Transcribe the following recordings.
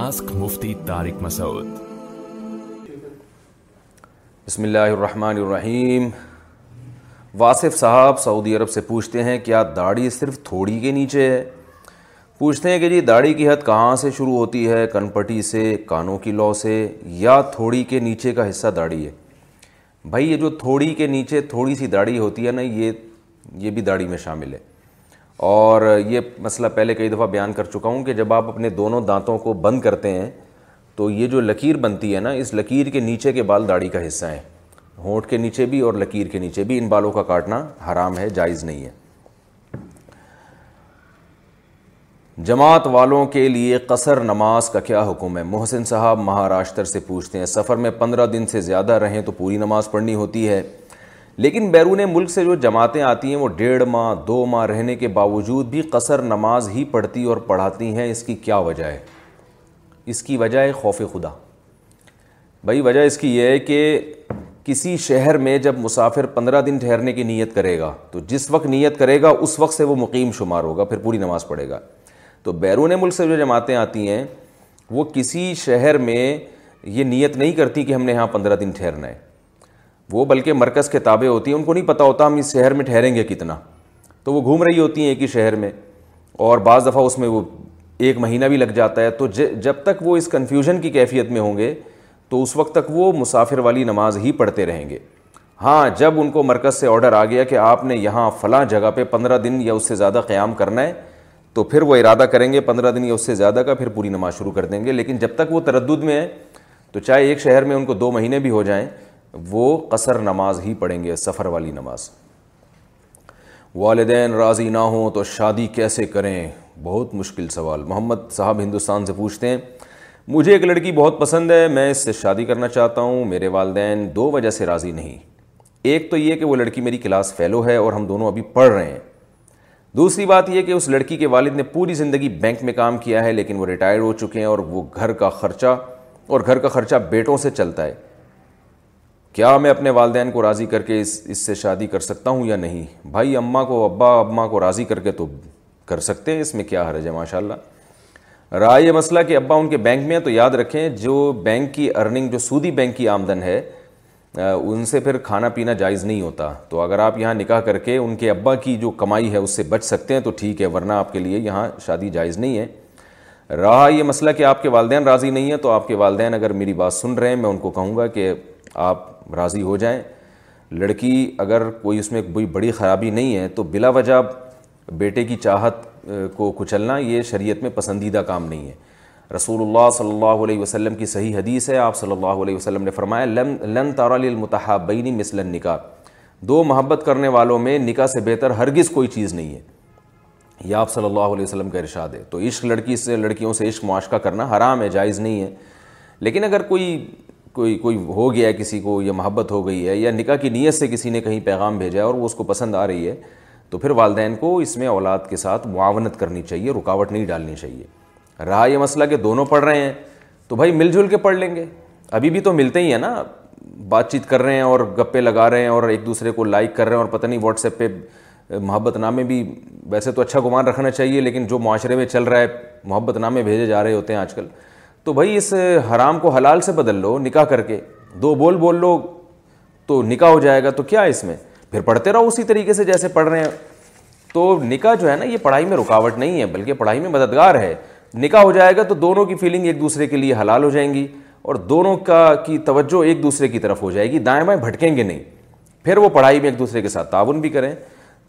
Ask Mufti Tariq Masood بسم اللہ الرحمن الرحیم واصف صاحب سعودی عرب سے پوچھتے ہیں کیا داڑھی صرف تھوڑی کے نیچے ہے پوچھتے ہیں کہ جی داڑھی کی حد کہاں سے شروع ہوتی ہے کن پٹی سے کانوں کی لو سے یا تھوڑی کے نیچے کا حصہ داڑھی ہے بھائی یہ جو تھوڑی کے نیچے تھوڑی سی داڑھی ہوتی ہے نا یہ بھی داڑھی میں شامل ہے اور یہ مسئلہ پہلے کئی دفعہ بیان کر چکا ہوں کہ جب آپ اپنے دونوں دانتوں کو بند کرتے ہیں تو یہ جو لکیر بنتی ہے نا اس لکیر کے نیچے کے بال داڑھی کا حصہ ہیں ہونٹ کے نیچے بھی اور لکیر کے نیچے بھی ان بالوں کا کاٹنا حرام ہے جائز نہیں ہے جماعت والوں کے لیے قصر نماز کا کیا حکم ہے محسن صاحب مہاراشٹر سے پوچھتے ہیں سفر میں پندرہ دن سے زیادہ رہیں تو پوری نماز پڑھنی ہوتی ہے لیکن بیرون ملک سے جو جماعتیں آتی ہیں وہ ڈیڑھ ماہ دو ماہ رہنے کے باوجود بھی قصر نماز ہی پڑھتی اور پڑھاتی ہیں اس کی کیا وجہ ہے اس کی وجہ ہے خوف خدا بھائی وجہ اس کی یہ ہے کہ کسی شہر میں جب مسافر پندرہ دن ٹھہرنے کی نیت کرے گا تو جس وقت نیت کرے گا اس وقت سے وہ مقیم شمار ہوگا پھر پوری نماز پڑھے گا تو بیرون ملک سے جو جماعتیں آتی ہیں وہ کسی شہر میں یہ نیت نہیں کرتی کہ ہم نے یہاں پندرہ دن ٹھہرنا ہے وہ بلکہ مرکز کے تابع ہوتی ہیں ان کو نہیں پتہ ہوتا ہم اس شہر میں ٹھہریں گے کتنا تو وہ گھوم رہی ہوتی ہیں ایک ہی شہر میں اور بعض دفعہ اس میں وہ ایک مہینہ بھی لگ جاتا ہے تو جب تک وہ اس کنفیوژن کی کیفیت میں ہوں گے تو اس وقت تک وہ مسافر والی نماز ہی پڑھتے رہیں گے ہاں جب ان کو مرکز سے آرڈر آ گیا کہ آپ نے یہاں فلاں جگہ پہ پندرہ دن یا اس سے زیادہ قیام کرنا ہے تو پھر وہ ارادہ کریں گے پندرہ دن یا اس سے زیادہ کا پھر پوری نماز شروع کر دیں گے لیکن جب تک وہ تردد میں ہیں تو چاہے ایک شہر میں ان کو دو مہینے بھی ہو جائیں وہ قصر نماز ہی پڑھیں گے سفر والی نماز والدین راضی نہ ہوں تو شادی کیسے کریں بہت مشکل سوال محمد صاحب ہندوستان سے پوچھتے ہیں مجھے ایک لڑکی بہت پسند ہے میں اس سے شادی کرنا چاہتا ہوں میرے والدین دو وجہ سے راضی نہیں ایک تو یہ کہ وہ لڑکی میری کلاس فیلو ہے اور ہم دونوں ابھی پڑھ رہے ہیں دوسری بات یہ کہ اس لڑکی کے والد نے پوری زندگی بینک میں کام کیا ہے لیکن وہ ریٹائر ہو چکے ہیں اور وہ گھر کا خرچہ اور گھر کا خرچہ بیٹوں سے چلتا ہے کیا میں اپنے والدین کو راضی کر کے اس اس سے شادی کر سکتا ہوں یا نہیں بھائی اماں کو ابا اماں کو راضی کر کے تو کر سکتے ہیں اس میں کیا حرج ہے ماشاء اللہ رہا یہ مسئلہ کہ ابا ان کے بینک میں ہیں تو یاد رکھیں جو بینک کی ارننگ جو سودی بینک کی آمدن ہے ان سے پھر کھانا پینا جائز نہیں ہوتا تو اگر آپ یہاں نکاح کر کے ان کے ابا کی جو کمائی ہے اس سے بچ سکتے ہیں تو ٹھیک ہے ورنہ آپ کے لیے یہاں شادی جائز نہیں ہے رہا یہ مسئلہ کہ آپ کے والدین راضی نہیں ہیں تو آپ کے والدین اگر میری بات سن رہے ہیں میں ان کو کہوں گا کہ آپ راضی ہو جائیں لڑکی اگر کوئی اس میں کوئی بڑی خرابی نہیں ہے تو بلا وجہ بیٹے کی چاہت کو کچلنا یہ شریعت میں پسندیدہ کام نہیں ہے رسول اللہ صلی اللہ علیہ وسلم کی صحیح حدیث ہے آپ صلی اللہ علیہ وسلم نے فرمایا لن تارا للمتحابین مثل نکاح دو محبت کرنے والوں میں نکاح سے بہتر ہرگز کوئی چیز نہیں ہے یہ آپ صلی اللہ علیہ وسلم کا ارشاد ہے تو عشق لڑکی سے لڑکیوں سے عشق معاشقہ کرنا حرام ہے جائز نہیں ہے لیکن اگر کوئی کوئی کوئی ہو گیا ہے کسی کو یا محبت ہو گئی ہے یا نکاح کی نیت سے کسی نے کہیں پیغام بھیجا ہے اور وہ اس کو پسند آ رہی ہے تو پھر والدین کو اس میں اولاد کے ساتھ معاونت کرنی چاہیے رکاوٹ نہیں ڈالنی چاہیے رہا یہ مسئلہ کہ دونوں پڑھ رہے ہیں تو بھائی مل جل کے پڑھ لیں گے ابھی بھی تو ملتے ہی ہیں نا بات چیت کر رہے ہیں اور گپے لگا رہے ہیں اور ایک دوسرے کو لائک کر رہے ہیں اور پتہ نہیں واٹس ایپ پہ محبت نامے بھی ویسے تو اچھا گمان رکھنا چاہیے لیکن جو معاشرے میں چل رہا ہے محبت نامے بھیجے جا رہے ہوتے ہیں آج کل تو بھائی اس حرام کو حلال سے بدل لو نکاح کر کے دو بول بول لو تو نکاح ہو جائے گا تو کیا ہے اس میں پھر پڑھتے رہو اسی طریقے سے جیسے پڑھ رہے ہیں تو نکاح جو ہے نا یہ پڑھائی میں رکاوٹ نہیں ہے بلکہ پڑھائی میں مددگار ہے نکاح ہو جائے گا تو دونوں کی فیلنگ ایک دوسرے کے لیے حلال ہو جائیں گی اور دونوں کا کی توجہ ایک دوسرے کی طرف ہو جائے گی دائیں بائیں بھٹکیں گے نہیں پھر وہ پڑھائی میں ایک دوسرے کے ساتھ تعاون بھی کریں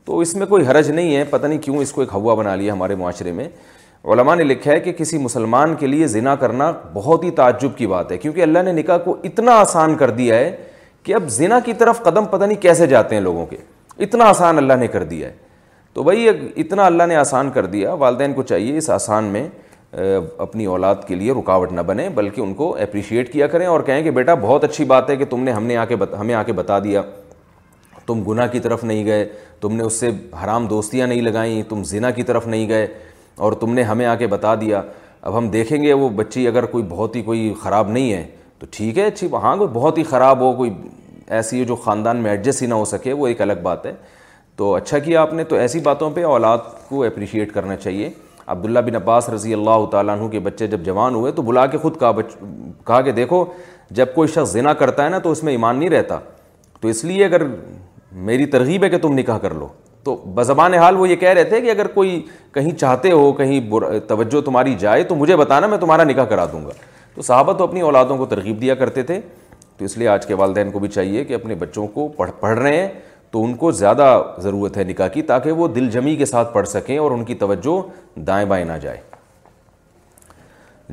تو اس میں کوئی حرج نہیں ہے پتہ نہیں کیوں اس کو ایک ہوا بنا لیا ہمارے معاشرے میں علماء نے لکھا ہے کہ کسی مسلمان کے لیے زنا کرنا بہت ہی تعجب کی بات ہے کیونکہ اللہ نے نکاح کو اتنا آسان کر دیا ہے کہ اب زنا کی طرف قدم پتہ نہیں کیسے جاتے ہیں لوگوں کے اتنا آسان اللہ نے کر دیا ہے تو بھائی اتنا اللہ نے آسان کر دیا والدین کو چاہیے اس آسان میں اپنی اولاد کے لیے رکاوٹ نہ بنے بلکہ ان کو اپریشیٹ کیا کریں اور کہیں کہ بیٹا بہت اچھی بات ہے کہ تم نے ہم نے آ کے ہمیں آ کے بتا دیا تم گناہ کی طرف نہیں گئے تم نے اس سے حرام دوستیاں نہیں لگائیں تم زنا کی طرف نہیں گئے اور تم نے ہمیں آ کے بتا دیا اب ہم دیکھیں گے وہ بچی اگر کوئی بہت ہی کوئی خراب نہیں ہے تو ٹھیک ہے اچھی ہاں کوئی بہت ہی خراب ہو کوئی ایسی ہو جو خاندان میں ایڈجسٹ ہی نہ ہو سکے وہ ایک الگ بات ہے تو اچھا کیا آپ نے تو ایسی باتوں پہ اولاد کو اپریشیٹ کرنا چاہیے عبداللہ بن عباس رضی اللہ تعالیٰ عنہ کے بچے جب جوان ہوئے تو بلا کے خود کہا بچ کہا کہ دیکھو جب کوئی شخص زنا کرتا ہے نا تو اس میں ایمان نہیں رہتا تو اس لیے اگر میری ترغیب ہے کہ تم نکاح کر لو تو بزبان حال وہ یہ کہہ رہے تھے کہ اگر کوئی کہیں چاہتے ہو کہیں توجہ تمہاری جائے تو مجھے بتانا میں تمہارا نکاح کرا دوں گا تو صحابہ تو اپنی اولادوں کو ترغیب دیا کرتے تھے تو اس لیے آج کے والدین کو بھی چاہیے کہ اپنے بچوں کو پڑھ پڑھ رہے ہیں تو ان کو زیادہ ضرورت ہے نکاح کی تاکہ وہ دل جمی کے ساتھ پڑھ سکیں اور ان کی توجہ دائیں بائیں نہ جائے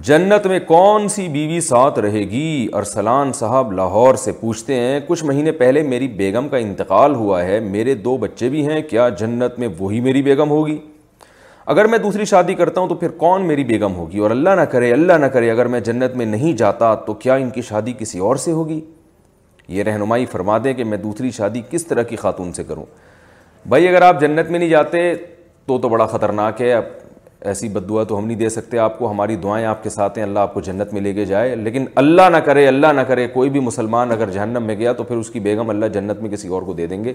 جنت میں کون سی بیوی ساتھ رہے گی ارسلان صاحب لاہور سے پوچھتے ہیں کچھ مہینے پہلے میری بیگم کا انتقال ہوا ہے میرے دو بچے بھی ہیں کیا جنت میں وہی میری بیگم ہوگی اگر میں دوسری شادی کرتا ہوں تو پھر کون میری بیگم ہوگی اور اللہ نہ کرے اللہ نہ کرے اگر میں جنت میں نہیں جاتا تو کیا ان کی شادی کسی اور سے ہوگی یہ رہنمائی فرما دیں کہ میں دوسری شادی کس طرح کی خاتون سے کروں بھائی اگر آپ جنت میں نہیں جاتے تو تو بڑا خطرناک ہے ایسی بد دعا تو ہم نہیں دے سکتے آپ کو ہماری دعائیں آپ کے ساتھ ہیں اللہ آپ کو جنت میں لے کے جائے لیکن اللہ نہ کرے اللہ نہ کرے کوئی بھی مسلمان اگر جہنم میں گیا تو پھر اس کی بیگم اللہ جنت میں کسی اور کو دے دیں گے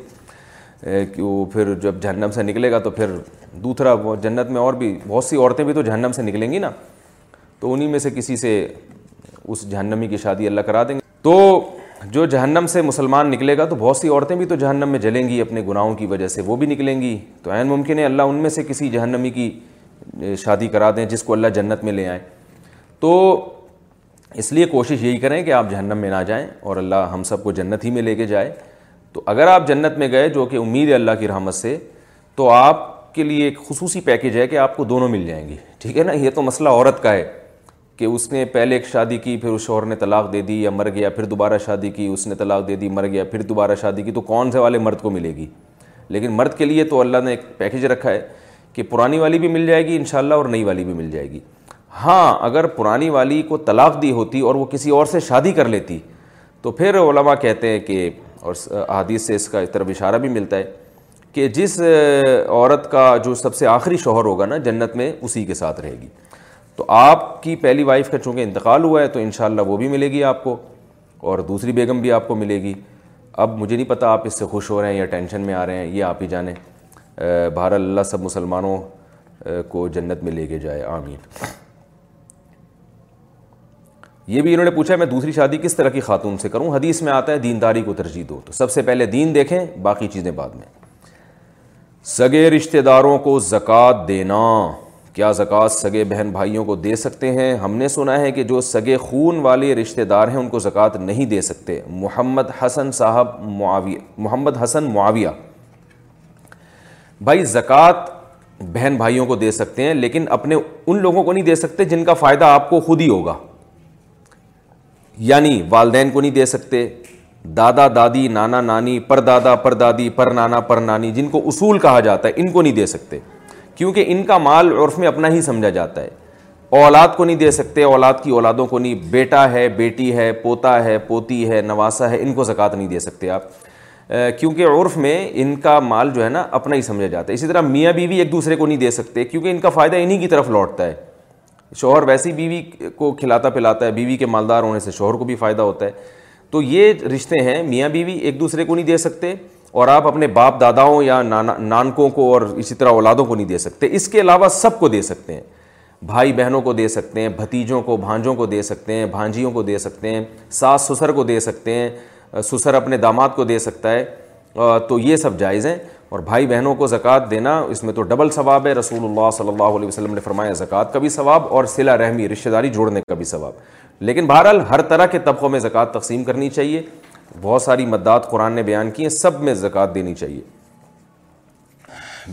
کیوں پھر جب جہنم سے نکلے گا تو پھر دوسرا جنت میں اور بھی بہت سی عورتیں بھی تو جہنم سے نکلیں گی نا تو انہی میں سے کسی سے اس جہنمی کی شادی اللہ کرا دیں گے تو جو جہنم سے مسلمان نکلے گا تو بہت سی عورتیں بھی تو جہنم میں جلیں گی اپنے گناہوں کی وجہ سے وہ بھی نکلیں گی تو عین ممکن ہے اللہ ان میں سے کسی جہنمی کی شادی کرا دیں جس کو اللہ جنت میں لے آئیں تو اس لیے کوشش یہی کریں کہ آپ جہنم میں نہ جائیں اور اللہ ہم سب کو جنت ہی میں لے کے جائے تو اگر آپ جنت میں گئے جو کہ امید ہے اللہ کی رحمت سے تو آپ کے لیے ایک خصوصی پیکیج ہے کہ آپ کو دونوں مل جائیں گی ٹھیک ہے نا یہ تو مسئلہ عورت کا ہے کہ اس نے پہلے ایک شادی کی پھر اس شوہر نے طلاق دے دی یا مر گیا پھر دوبارہ شادی کی اس نے طلاق دے دی مر گیا پھر دوبارہ شادی کی تو کون سے والے مرد کو ملے گی لیکن مرد کے لیے تو اللہ نے ایک پیکیج رکھا ہے کہ پرانی والی بھی مل جائے گی انشاءاللہ اور نئی والی بھی مل جائے گی ہاں اگر پرانی والی کو طلاق دی ہوتی اور وہ کسی اور سے شادی کر لیتی تو پھر علماء کہتے ہیں کہ اور احادیث سے اس کا طرف اشارہ بھی ملتا ہے کہ جس عورت کا جو سب سے آخری شوہر ہوگا نا جنت میں اسی کے ساتھ رہے گی تو آپ کی پہلی وائف کا چونکہ انتقال ہوا ہے تو انشاءاللہ وہ بھی ملے گی آپ کو اور دوسری بیگم بھی آپ کو ملے گی اب مجھے نہیں پتہ آپ اس سے خوش ہو رہے ہیں یا ٹینشن میں آ رہے ہیں یہ آپ ہی جانیں بہر اللہ سب مسلمانوں کو جنت میں لے کے جائے آمین یہ بھی انہوں نے پوچھا میں دوسری شادی کس طرح کی خاتون سے کروں حدیث میں آتا ہے دینداری کو ترجیح دو تو سب سے پہلے دین دیکھیں باقی چیزیں بعد میں سگے رشتہ داروں کو زکوٰۃ دینا کیا زکوٰۃ سگے بہن بھائیوں کو دے سکتے ہیں ہم نے سنا ہے کہ جو سگے خون والے رشتہ دار ہیں ان کو زکوٰۃ نہیں دے سکتے محمد حسن صاحب معاویہ محمد حسن معاویہ بھائی زکوٰۃ بہن بھائیوں کو دے سکتے ہیں لیکن اپنے ان لوگوں کو نہیں دے سکتے جن کا فائدہ آپ کو خود ہی ہوگا یعنی والدین کو نہیں دے سکتے دادا دادی نانا نانی پر دادا پر دادی پر نانا پر نانی جن کو اصول کہا جاتا ہے ان کو نہیں دے سکتے کیونکہ ان کا مال عرف میں اپنا ہی سمجھا جاتا ہے اولاد کو نہیں دے سکتے اولاد کی اولادوں کو نہیں بیٹا ہے بیٹی ہے پوتا ہے پوتی ہے نواسا ہے ان کو زکوٰۃ نہیں دے سکتے آپ کیونکہ عرف میں ان کا مال جو ہے نا اپنا ہی سمجھا جاتا ہے اسی طرح میاں بیوی ایک دوسرے کو نہیں دے سکتے کیونکہ ان کا فائدہ انہی کی طرف لوٹتا ہے شوہر ویسی بیوی کو کھلاتا پلاتا ہے بیوی کے مالدار ہونے سے شوہر کو بھی فائدہ ہوتا ہے تو یہ رشتے ہیں میاں بیوی ایک دوسرے کو نہیں دے سکتے اور آپ اپنے باپ داداؤں یا نانا نانکوں کو اور اسی طرح اولادوں کو نہیں دے سکتے اس کے علاوہ سب کو دے سکتے ہیں بھائی بہنوں کو دے سکتے ہیں بھتیجوں کو بھانجوں کو دے سکتے ہیں بھانجیوں کو دے سکتے ہیں ساس سسر کو دے سکتے ہیں سسر اپنے داماد کو دے سکتا ہے تو یہ سب جائز ہیں اور بھائی بہنوں کو زکوٰۃ دینا اس میں تو ڈبل ثواب ہے رسول اللہ صلی اللہ علیہ وسلم نے فرمایا زکوٰۃ کا بھی ثواب اور صلہ رحمی رشتہ داری جوڑنے کا بھی ثواب لیکن بہرحال ہر طرح کے طبقوں میں زکوٰۃ تقسیم کرنی چاہیے بہت ساری مدات قرآن نے بیان کی ہیں سب میں زکوٰۃ دینی چاہیے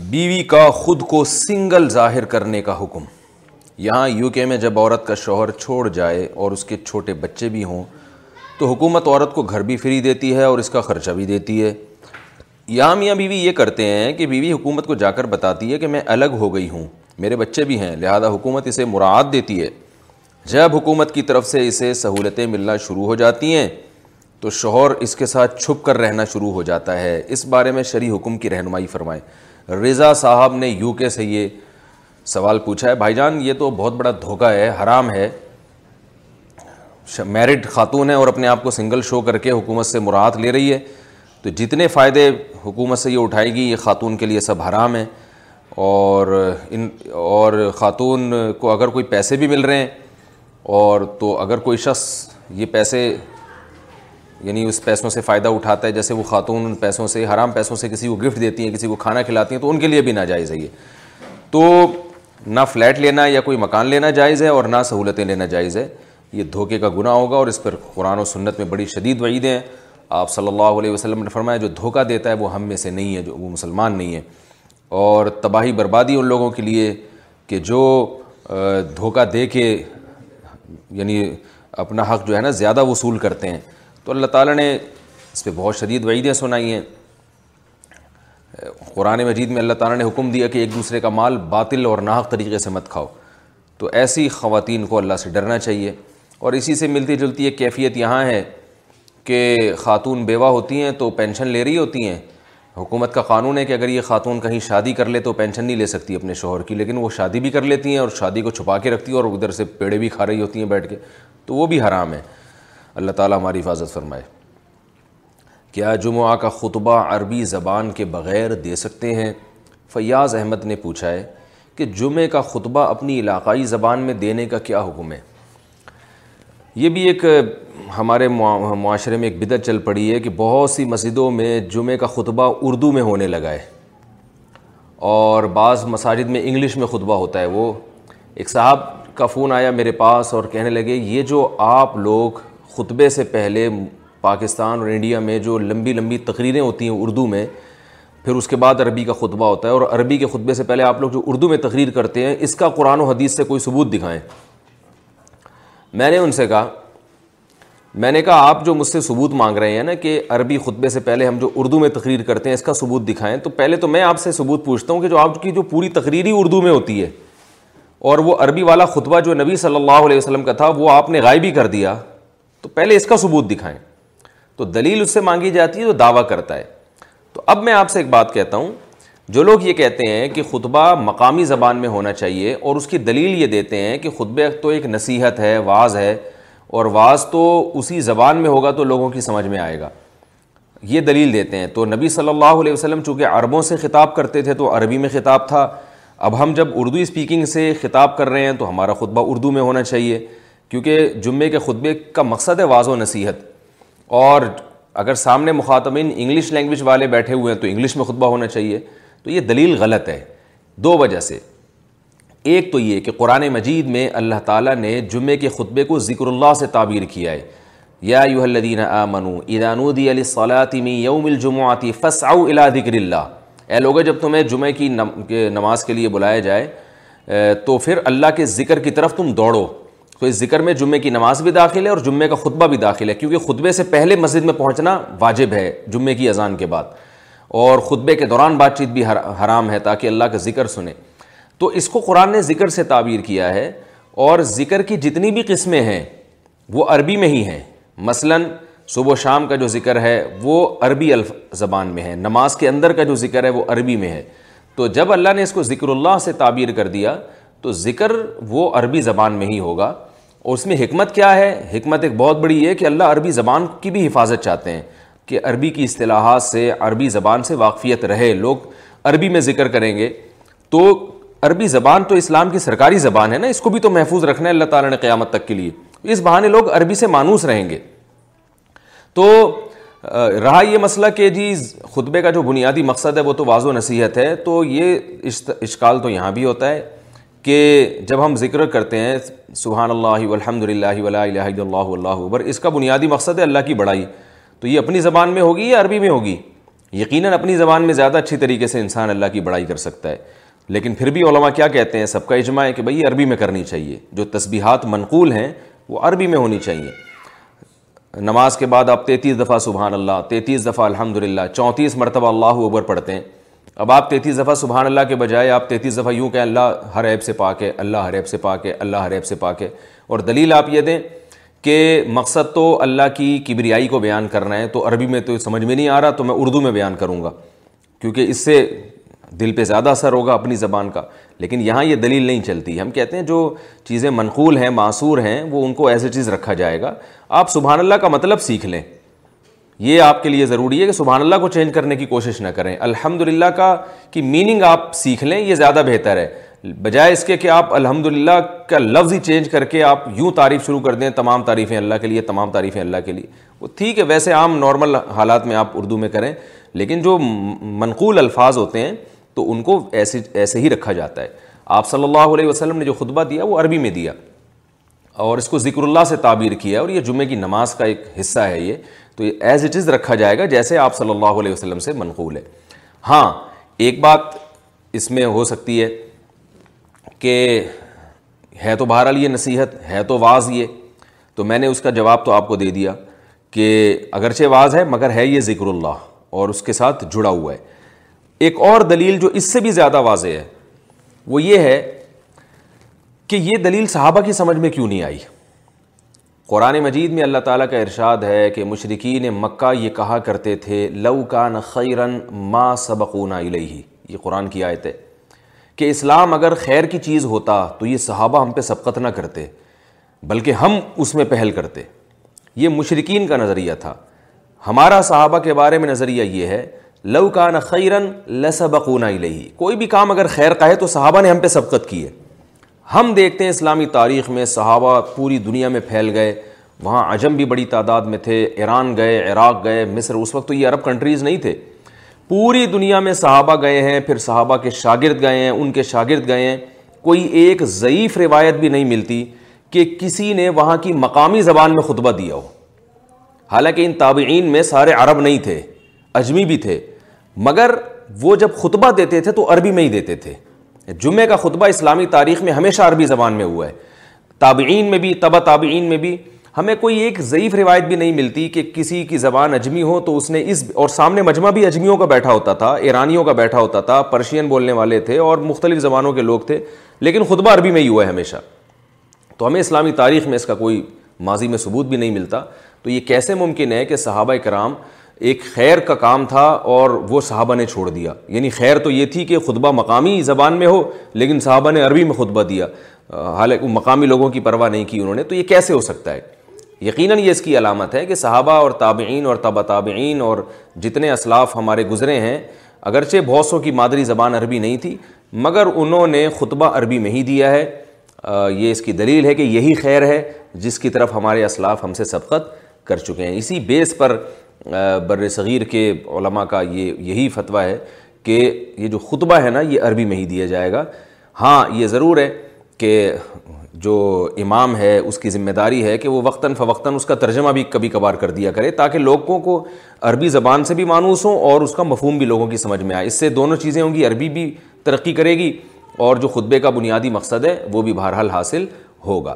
بیوی کا خود کو سنگل ظاہر کرنے کا حکم یہاں یو کے میں جب عورت کا شوہر چھوڑ جائے اور اس کے چھوٹے بچے بھی ہوں تو حکومت عورت کو گھر بھی فری دیتی ہے اور اس کا خرچہ بھی دیتی ہے یام یا بیوی یہ کرتے ہیں کہ بیوی حکومت کو جا کر بتاتی ہے کہ میں الگ ہو گئی ہوں میرے بچے بھی ہیں لہذا حکومت اسے مراعات دیتی ہے جب حکومت کی طرف سے اسے سہولتیں ملنا شروع ہو جاتی ہیں تو شوہر اس کے ساتھ چھپ کر رہنا شروع ہو جاتا ہے اس بارے میں شرعی حکم کی رہنمائی فرمائیں رضا صاحب نے یو کے سے یہ سوال پوچھا ہے بھائی جان یہ تو بہت بڑا دھوکہ ہے حرام ہے میرٹ خاتون ہے اور اپنے آپ کو سنگل شو کر کے حکومت سے مراحت لے رہی ہے تو جتنے فائدے حکومت سے یہ اٹھائے گی یہ خاتون کے لیے سب حرام ہیں اور ان اور خاتون کو اگر کوئی پیسے بھی مل رہے ہیں اور تو اگر کوئی شخص یہ پیسے یعنی اس پیسوں سے فائدہ اٹھاتا ہے جیسے وہ خاتون ان پیسوں سے حرام پیسوں سے کسی کو گفٹ دیتی ہیں کسی کو کھانا کھلاتی ہیں تو ان کے لیے بھی ناجائز ہے یہ تو نہ فلیٹ لینا یا کوئی مکان لینا جائز ہے اور نہ سہولتیں لینا جائز ہے یہ دھوکے کا گناہ ہوگا اور اس پر قرآن و سنت میں بڑی شدید وعیدیں ہیں آپ صلی اللہ علیہ وسلم نے فرمایا جو دھوکہ دیتا ہے وہ ہم میں سے نہیں ہے جو وہ مسلمان نہیں ہے اور تباہی بربادی ان لوگوں کے لیے کہ جو دھوکہ دے کے یعنی اپنا حق جو ہے نا زیادہ وصول کرتے ہیں تو اللہ تعالیٰ نے اس پہ بہت شدید وعیدیں سنائی ہیں قرآن مجید میں اللہ تعالیٰ نے حکم دیا کہ ایک دوسرے کا مال باطل اور ناحق طریقے سے مت کھاؤ تو ایسی خواتین کو اللہ سے ڈرنا چاہیے اور اسی سے ملتی جلتی ایک کیفیت یہاں ہے کہ خاتون بیوہ ہوتی ہیں تو پینشن لے رہی ہوتی ہیں حکومت کا قانون ہے کہ اگر یہ خاتون کہیں شادی کر لے تو پینشن نہیں لے سکتی اپنے شوہر کی لیکن وہ شادی بھی کر لیتی ہیں اور شادی کو چھپا کے رکھتی ہیں اور ادھر سے پیڑے بھی کھا رہی ہوتی ہیں بیٹھ کے تو وہ بھی حرام ہے اللہ تعالیٰ ہماری حفاظت فرمائے کیا جمعہ کا خطبہ عربی زبان کے بغیر دے سکتے ہیں فیاض احمد نے پوچھا ہے کہ جمعہ کا خطبہ اپنی علاقائی زبان میں دینے کا کیا حکم ہے یہ بھی ایک ہمارے معاشرے میں ایک بدت چل پڑی ہے کہ بہت سی مسجدوں میں جمعہ کا خطبہ اردو میں ہونے لگا ہے اور بعض مساجد میں انگلش میں خطبہ ہوتا ہے وہ ایک صاحب کا فون آیا میرے پاس اور کہنے لگے یہ جو آپ لوگ خطبے سے پہلے پاکستان اور انڈیا میں جو لمبی لمبی تقریریں ہوتی ہیں اردو میں پھر اس کے بعد عربی کا خطبہ ہوتا ہے اور عربی کے خطبے سے پہلے آپ لوگ جو اردو میں تقریر کرتے ہیں اس کا قرآن و حدیث سے کوئی ثبوت دکھائیں میں نے ان سے کہا میں نے کہا آپ جو مجھ سے ثبوت مانگ رہے ہیں نا کہ عربی خطبے سے پہلے ہم جو اردو میں تقریر کرتے ہیں اس کا ثبوت دکھائیں تو پہلے تو میں آپ سے ثبوت پوچھتا ہوں کہ جو آپ کی جو پوری تقریری اردو میں ہوتی ہے اور وہ عربی والا خطبہ جو نبی صلی اللہ علیہ وسلم کا تھا وہ آپ نے غائب ہی کر دیا تو پہلے اس کا ثبوت دکھائیں تو دلیل اس سے مانگی جاتی ہے جو دعویٰ کرتا ہے تو اب میں آپ سے ایک بات کہتا ہوں جو لوگ یہ کہتے ہیں کہ خطبہ مقامی زبان میں ہونا چاہیے اور اس کی دلیل یہ دیتے ہیں کہ خطبہ تو ایک نصیحت ہے واز ہے اور واز تو اسی زبان میں ہوگا تو لوگوں کی سمجھ میں آئے گا یہ دلیل دیتے ہیں تو نبی صلی اللہ علیہ وسلم چونکہ عربوں سے خطاب کرتے تھے تو عربی میں خطاب تھا اب ہم جب اردو اسپیکنگ سے خطاب کر رہے ہیں تو ہمارا خطبہ اردو میں ہونا چاہیے کیونکہ جمعے کے خطبے کا مقصد ہے واض و نصیحت اور اگر سامنے مخاطبین انگلش لینگویج والے بیٹھے ہوئے ہیں تو انگلش میں خطبہ ہونا چاہیے تو یہ دلیل غلط ہے دو وجہ سے ایک تو یہ کہ قرآن مجید میں اللہ تعالیٰ نے جمعے کے خطبے کو ذکر اللہ سے تعبیر کیا ہے یا یو آمنو ادانودی علی صلاطمی یوم الجمعاتی آتی فساؤ ذکر اللہ اے لوگ جب تمہیں جمعے کی نماز کے لیے بلایا جائے تو پھر اللہ کے ذکر کی طرف تم دوڑو تو اس ذکر میں جمعے کی نماز بھی داخل ہے اور جمعے کا خطبہ بھی داخل ہے کیونکہ خطبے سے پہلے مسجد میں پہنچنا واجب ہے جمعے کی اذان کے بعد اور خطبے کے دوران بات چیت بھی حرام ہے تاکہ اللہ کا ذکر سنیں تو اس کو قرآن نے ذکر سے تعبیر کیا ہے اور ذکر کی جتنی بھی قسمیں ہیں وہ عربی میں ہی ہیں مثلا صبح و شام کا جو ذکر ہے وہ عربی الف زبان میں ہے نماز کے اندر کا جو ذکر ہے وہ عربی میں ہے تو جب اللہ نے اس کو ذکر اللہ سے تعبیر کر دیا تو ذکر وہ عربی زبان میں ہی ہوگا اور اس میں حکمت کیا ہے حکمت ایک بہت بڑی ہے کہ اللہ عربی زبان کی بھی حفاظت چاہتے ہیں کہ عربی کی اصطلاحات سے عربی زبان سے واقفیت رہے لوگ عربی میں ذکر کریں گے تو عربی زبان تو اسلام کی سرکاری زبان ہے نا اس کو بھی تو محفوظ رکھنا ہے اللہ تعالیٰ نے قیامت تک کے لیے اس بہانے لوگ عربی سے مانوس رہیں گے تو رہا یہ مسئلہ کہ جی خطبے کا جو بنیادی مقصد ہے وہ تو واضح و نصیحت ہے تو یہ اشکال تو یہاں بھی ہوتا ہے کہ جب ہم ذکر کرتے ہیں سبحان اللہ الحمد للہ الہ الا اللہ اللہ اکبر اس کا بنیادی مقصد ہے اللہ کی بڑائی تو یہ اپنی زبان میں ہوگی یا عربی میں ہوگی یقیناً اپنی زبان میں زیادہ اچھی طریقے سے انسان اللہ کی بڑائی کر سکتا ہے لیکن پھر بھی علماء کیا کہتے ہیں سب کا اجماع ہے کہ بھائی عربی میں کرنی چاہیے جو تسبیحات منقول ہیں وہ عربی میں ہونی چاہیے نماز کے بعد آپ تینتیس دفعہ سبحان اللہ تینتیس دفعہ الحمد للہ چونتیس مرتبہ اللہ اکبر پڑھتے ہیں اب آپ تینتیس دفعہ سبحان اللہ کے بجائے آپ تینتیس دفعہ یوں کہ اللہ ہر عیب سے پاک ہے اللہ ہر عیب سے پاک ہے اللہ ہر عیب سے پاک ہے اور دلیل آپ یہ دیں کہ مقصد تو اللہ کی کبریائی کو بیان کرنا ہے تو عربی میں تو سمجھ میں نہیں آ رہا تو میں اردو میں بیان کروں گا کیونکہ اس سے دل پہ زیادہ اثر ہوگا اپنی زبان کا لیکن یہاں یہ دلیل نہیں چلتی ہم کہتے ہیں جو چیزیں منقول ہیں معصور ہیں وہ ان کو ایسے چیز رکھا جائے گا آپ سبحان اللہ کا مطلب سیکھ لیں یہ آپ کے لیے ضروری ہے کہ سبحان اللہ کو چینج کرنے کی کوشش نہ کریں الحمد للہ کا کی میننگ آپ سیکھ لیں یہ زیادہ بہتر ہے بجائے اس کے کہ آپ الحمد للہ کا لفظ ہی چینج کر کے آپ یوں تعریف شروع کر دیں تمام تعریفیں اللہ کے لیے تمام تعریفیں اللہ کے لیے وہ ٹھیک ہے ویسے عام نارمل حالات میں آپ اردو میں کریں لیکن جو منقول الفاظ ہوتے ہیں تو ان کو ایسے ایسے ہی رکھا جاتا ہے آپ صلی اللہ علیہ وسلم نے جو خطبہ دیا وہ عربی میں دیا اور اس کو ذکر اللہ سے تعبیر کیا اور یہ جمعے کی نماز کا ایک حصہ ہے یہ تو یہ ایز اٹ از رکھا جائے گا جیسے آپ صلی اللہ علیہ وسلم سے منقول ہے ہاں ایک بات اس میں ہو سکتی ہے کہ ہے تو بہرحال یہ نصیحت ہے تو واز یہ تو میں نے اس کا جواب تو آپ کو دے دیا کہ اگرچہ واز ہے مگر ہے یہ ذکر اللہ اور اس کے ساتھ جڑا ہوا ہے ایک اور دلیل جو اس سے بھی زیادہ واضح ہے وہ یہ ہے کہ یہ دلیل صحابہ کی سمجھ میں کیوں نہیں آئی قرآن مجید میں اللہ تعالیٰ کا ارشاد ہے کہ مشرقین مکہ یہ کہا کرتے تھے لو کان خیرن ما سبقونا صبقون یہ قرآن کی آیت ہے کہ اسلام اگر خیر کی چیز ہوتا تو یہ صحابہ ہم پہ سبقت نہ کرتے بلکہ ہم اس میں پہل کرتے یہ مشرقین کا نظریہ تھا ہمارا صحابہ کے بارے میں نظریہ یہ ہے لو کان خیرن لسبقونا قون کوئی بھی کام اگر خیر کا ہے تو صحابہ نے ہم پہ سبقت کی ہے ہم دیکھتے ہیں اسلامی تاریخ میں صحابہ پوری دنیا میں پھیل گئے وہاں عجم بھی بڑی تعداد میں تھے ایران گئے عراق گئے مصر اس وقت تو یہ عرب کنٹریز نہیں تھے پوری دنیا میں صحابہ گئے ہیں پھر صحابہ کے شاگرد گئے ہیں ان کے شاگرد گئے ہیں کوئی ایک ضعیف روایت بھی نہیں ملتی کہ کسی نے وہاں کی مقامی زبان میں خطبہ دیا ہو حالانکہ ان تابعین میں سارے عرب نہیں تھے اجمی بھی تھے مگر وہ جب خطبہ دیتے تھے تو عربی میں ہی دیتے تھے جمعہ کا خطبہ اسلامی تاریخ میں ہمیشہ عربی زبان میں ہوا ہے تابعین میں بھی تبا تابعین میں بھی ہمیں کوئی ایک ضعیف روایت بھی نہیں ملتی کہ کسی کی زبان اجمی ہو تو اس نے اس اور سامنے مجمع بھی اجمیوں کا بیٹھا ہوتا تھا ایرانیوں کا بیٹھا ہوتا تھا پرشین بولنے والے تھے اور مختلف زبانوں کے لوگ تھے لیکن خطبہ عربی میں ہی ہوا ہے ہمیشہ تو ہمیں اسلامی تاریخ میں اس کا کوئی ماضی میں ثبوت بھی نہیں ملتا تو یہ کیسے ممکن ہے کہ صحابہ کرام ایک خیر کا کام تھا اور وہ صحابہ نے چھوڑ دیا یعنی خیر تو یہ تھی کہ خطبہ مقامی زبان میں ہو لیکن صحابہ نے عربی میں خطبہ دیا حالانکہ مقامی لوگوں کی پرواہ نہیں کی انہوں نے تو یہ کیسے ہو سکتا ہے یقیناً یہ اس کی علامت ہے کہ صحابہ اور تابعین اور طبہ تابعین اور جتنے اسلاف ہمارے گزرے ہیں اگرچہ بہت سو کی مادری زبان عربی نہیں تھی مگر انہوں نے خطبہ عربی میں ہی دیا ہے یہ اس کی دلیل ہے کہ یہی خیر ہے جس کی طرف ہمارے اسلاف ہم سے سبقت کر چکے ہیں اسی بیس پر بر صغیر کے علماء کا یہ یہی فتویٰ ہے کہ یہ جو خطبہ ہے نا یہ عربی میں ہی دیا جائے گا ہاں یہ ضرور ہے کہ جو امام ہے اس کی ذمہ داری ہے کہ وہ وقتاً فوقتاً اس کا ترجمہ بھی کبھی کبھار کر دیا کرے تاکہ لوگوں کو عربی زبان سے بھی مانوس ہوں اور اس کا مفہوم بھی لوگوں کی سمجھ میں آئے اس سے دونوں چیزیں ہوں گی عربی بھی ترقی کرے گی اور جو خطبے کا بنیادی مقصد ہے وہ بھی بہرحال حاصل ہوگا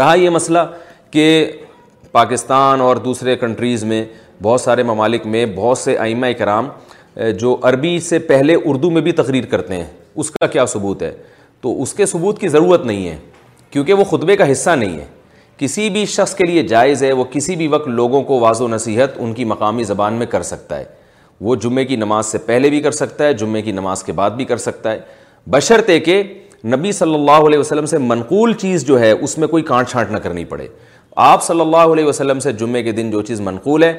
رہا یہ مسئلہ کہ پاکستان اور دوسرے کنٹریز میں بہت سارے ممالک میں بہت سے آئمہ کرام جو عربی سے پہلے اردو میں بھی تقریر کرتے ہیں اس کا کیا ثبوت ہے تو اس کے ثبوت کی ضرورت نہیں ہے کیونکہ وہ خطبے کا حصہ نہیں ہے کسی بھی شخص کے لیے جائز ہے وہ کسی بھی وقت لوگوں کو واضح نصیحت ان کی مقامی زبان میں کر سکتا ہے وہ جمعے کی نماز سے پہلے بھی کر سکتا ہے جمعے کی نماز کے بعد بھی کر سکتا ہے بشرطے کہ نبی صلی اللہ علیہ وسلم سے منقول چیز جو ہے اس میں کوئی کانٹ چھانٹ نہ کرنی پڑے آپ صلی اللہ علیہ وسلم سے جمعے کے دن جو چیز منقول ہے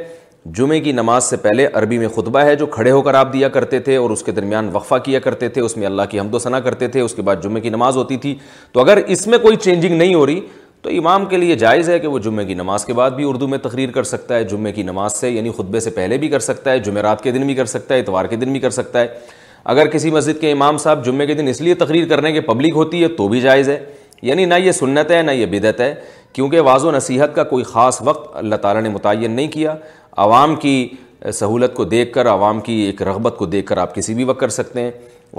جمعے کی نماز سے پہلے عربی میں خطبہ ہے جو کھڑے ہو کر آپ دیا کرتے تھے اور اس کے درمیان وقفہ کیا کرتے تھے اس میں اللہ کی حمد و ثنا کرتے تھے اس کے بعد جمعے کی نماز ہوتی تھی تو اگر اس میں کوئی چینجنگ نہیں ہو رہی تو امام کے لیے جائز ہے کہ وہ جمعے کی نماز کے بعد بھی اردو میں تقریر کر سکتا ہے جمعے کی نماز سے یعنی خطبے سے پہلے بھی کر سکتا ہے جمعرات رات کے دن بھی کر سکتا ہے اتوار کے دن بھی کر سکتا ہے اگر کسی مسجد کے امام صاحب جمعے کے دن اس لیے تقریر کرنے کے پبلک ہوتی ہے تو بھی جائز ہے یعنی نہ یہ سنت ہے نہ یہ بدعت ہے کیونکہ واضح نصیحت کا کوئی خاص وقت اللہ تعالیٰ نے متعین نہیں کیا عوام کی سہولت کو دیکھ کر عوام کی ایک رغبت کو دیکھ کر آپ کسی بھی وقت کر سکتے ہیں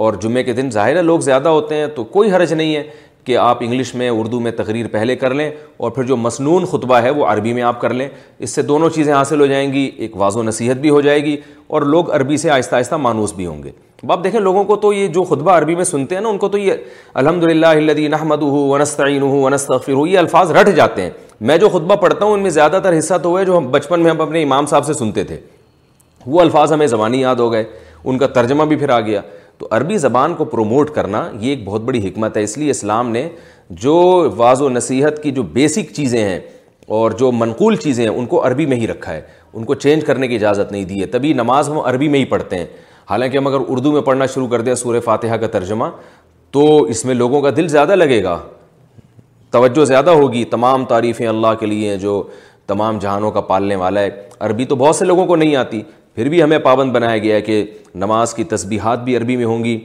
اور جمعے کے دن ظاہر ہے لوگ زیادہ ہوتے ہیں تو کوئی حرج نہیں ہے کہ آپ انگلش میں اردو میں تقریر پہلے کر لیں اور پھر جو مصنون خطبہ ہے وہ عربی میں آپ کر لیں اس سے دونوں چیزیں حاصل ہو جائیں گی ایک واضح نصیحت بھی ہو جائے گی اور لوگ عربی سے آہستہ آہستہ مانوس بھی ہوں گے باپ دیکھیں لوگوں کو تو یہ جو خطبہ عربی میں سنتے ہیں نا ان کو تو یہ الحمد للہ الدین احمد ہو ونستعین ہو ونستر ہو یہ الفاظ رٹ جاتے ہیں میں جو خطبہ پڑھتا ہوں ان میں زیادہ تر حصہ تو ہوا ہے جو ہم بچپن میں ہم اپنے امام صاحب سے سنتے تھے وہ الفاظ ہمیں زبانی یاد ہو گئے ان کا ترجمہ بھی پھر آ گیا تو عربی زبان کو پروموٹ کرنا یہ ایک بہت بڑی حکمت ہے اس لیے اسلام نے جو واض و نصیحت کی جو بیسک چیزیں ہیں اور جو منقول چیزیں ہیں ان کو عربی میں ہی رکھا ہے ان کو چینج کرنے کی اجازت نہیں دی ہے تبھی نماز ہم عربی میں ہی پڑھتے ہیں حالانکہ ہم اگر اردو میں پڑھنا شروع کر دیں سورہ فاتحہ کا ترجمہ تو اس میں لوگوں کا دل زیادہ لگے گا توجہ زیادہ ہوگی تمام تعریفیں اللہ کے لیے جو تمام جہانوں کا پالنے والا ہے عربی تو بہت سے لوگوں کو نہیں آتی پھر بھی ہمیں پابند بنایا گیا ہے کہ نماز کی تسبیحات بھی عربی میں ہوں گی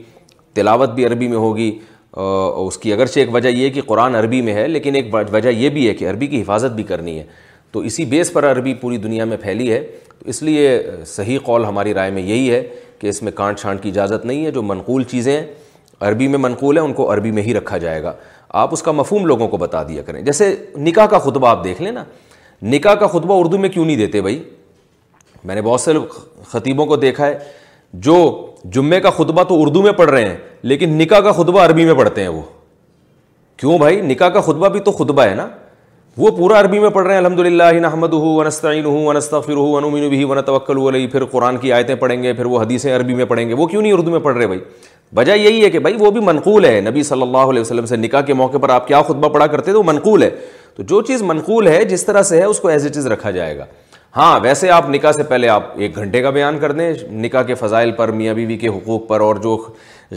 تلاوت بھی عربی میں ہوگی اس کی اگرچہ ایک وجہ یہ کہ قرآن عربی میں ہے لیکن ایک وجہ یہ بھی ہے کہ عربی کی حفاظت بھی کرنی ہے تو اسی بیس پر عربی پوری دنیا میں پھیلی ہے تو اس لیے صحیح قول ہماری رائے میں یہی ہے کہ اس میں کانٹ چھانٹ کی اجازت نہیں ہے جو منقول چیزیں عربی میں منقول ہیں ان کو عربی میں ہی رکھا جائے گا آپ اس کا مفہوم لوگوں کو بتا دیا کریں جیسے نکاح کا خطبہ آپ دیکھ لیں نا نکاح کا خطبہ اردو میں کیوں نہیں دیتے بھائی میں نے بہت سے خطیبوں کو دیکھا ہے جو جمعے کا خطبہ تو اردو میں پڑھ رہے ہیں لیکن نکاح کا خطبہ عربی میں پڑھتے ہیں وہ کیوں بھائی نکاح کا خطبہ بھی تو خطبہ ہے نا وہ پورا عربی میں پڑھ رہے ہیں الحمد للہ نحمد ہوں انست عین ہوں علیہ پھر قرآن کی آیتیں پڑھیں گے پھر وہ حدیثیں عربی میں پڑھیں گے وہ کیوں نہیں اردو میں پڑھ رہے بھائی وجہ یہی ہے کہ بھائی وہ بھی منقول ہے نبی صلی اللہ علیہ وسلم سے نکاح کے موقع پر آپ کیا خطبہ پڑھا کرتے تھے وہ منقول ہے تو جو چیز منقول ہے جس طرح سے ہے اس کو ایز اٹ از رکھا جائے گا ہاں ویسے آپ نکاح سے پہلے آپ ایک گھنٹے کا بیان کر دیں نکاح کے فضائل پر میاں بی کے حقوق پر اور جو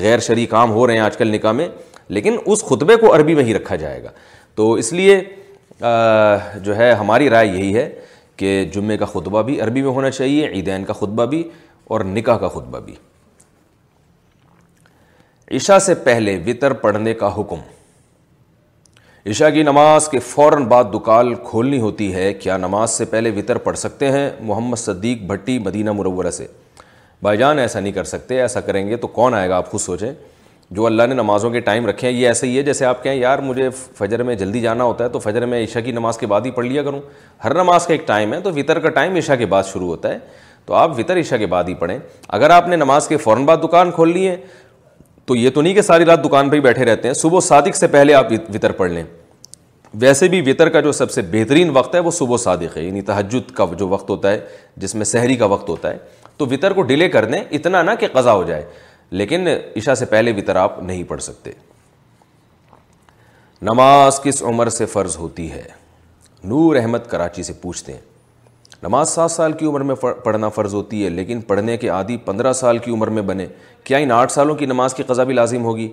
غیر شرعی کام ہو رہے ہیں آج کل نکاح میں لیکن اس خطبے کو عربی میں ہی رکھا جائے گا تو اس لیے جو ہے ہماری رائے یہی ہے کہ جمعے کا خطبہ بھی عربی میں ہونا چاہیے عیدین کا خطبہ بھی اور نکاح کا خطبہ بھی عشاء سے پہلے وطر پڑھنے کا حکم عشاء کی نماز کے فوراً بعد دکال کھولنی ہوتی ہے کیا نماز سے پہلے وطر پڑھ سکتے ہیں محمد صدیق بھٹی مدینہ مرورہ سے بھائی جان ایسا نہیں کر سکتے ایسا کریں گے تو کون آئے گا آپ خود سوچیں جو اللہ نے نمازوں کے ٹائم رکھے ہیں یہ ایسا ہی ہے جیسے آپ کہیں یار مجھے فجر میں جلدی جانا ہوتا ہے تو فجر میں عشاء کی نماز کے بعد ہی پڑھ لیا کروں ہر نماز کا ایک ٹائم ہے تو وطر کا ٹائم عشاء کے بعد شروع ہوتا ہے تو آپ وطر عشاء کے بعد ہی پڑھیں اگر آپ نے نماز کے فوراً بعد دکان کھول لی ہے تو یہ تو نہیں کہ ساری رات دکان پہ ہی بیٹھے رہتے ہیں صبح صادق سے پہلے آپ وطر پڑھ لیں ویسے بھی وطر کا جو سب سے بہترین وقت ہے وہ صبح صادق ہے یعنی تہجد کا جو وقت ہوتا ہے جس میں سحری کا وقت ہوتا ہے تو وطر کو ڈیلے کر دیں اتنا نہ کہ قضا ہو جائے لیکن عشاء سے پہلے وطر آپ نہیں پڑھ سکتے نماز کس عمر سے فرض ہوتی ہے نور احمد کراچی سے پوچھتے ہیں نماز سات سال کی عمر میں پڑھنا فرض ہوتی ہے لیکن پڑھنے کے عادی پندرہ سال کی عمر میں بنے کیا ان آٹھ سالوں کی نماز کی قضا بھی لازم ہوگی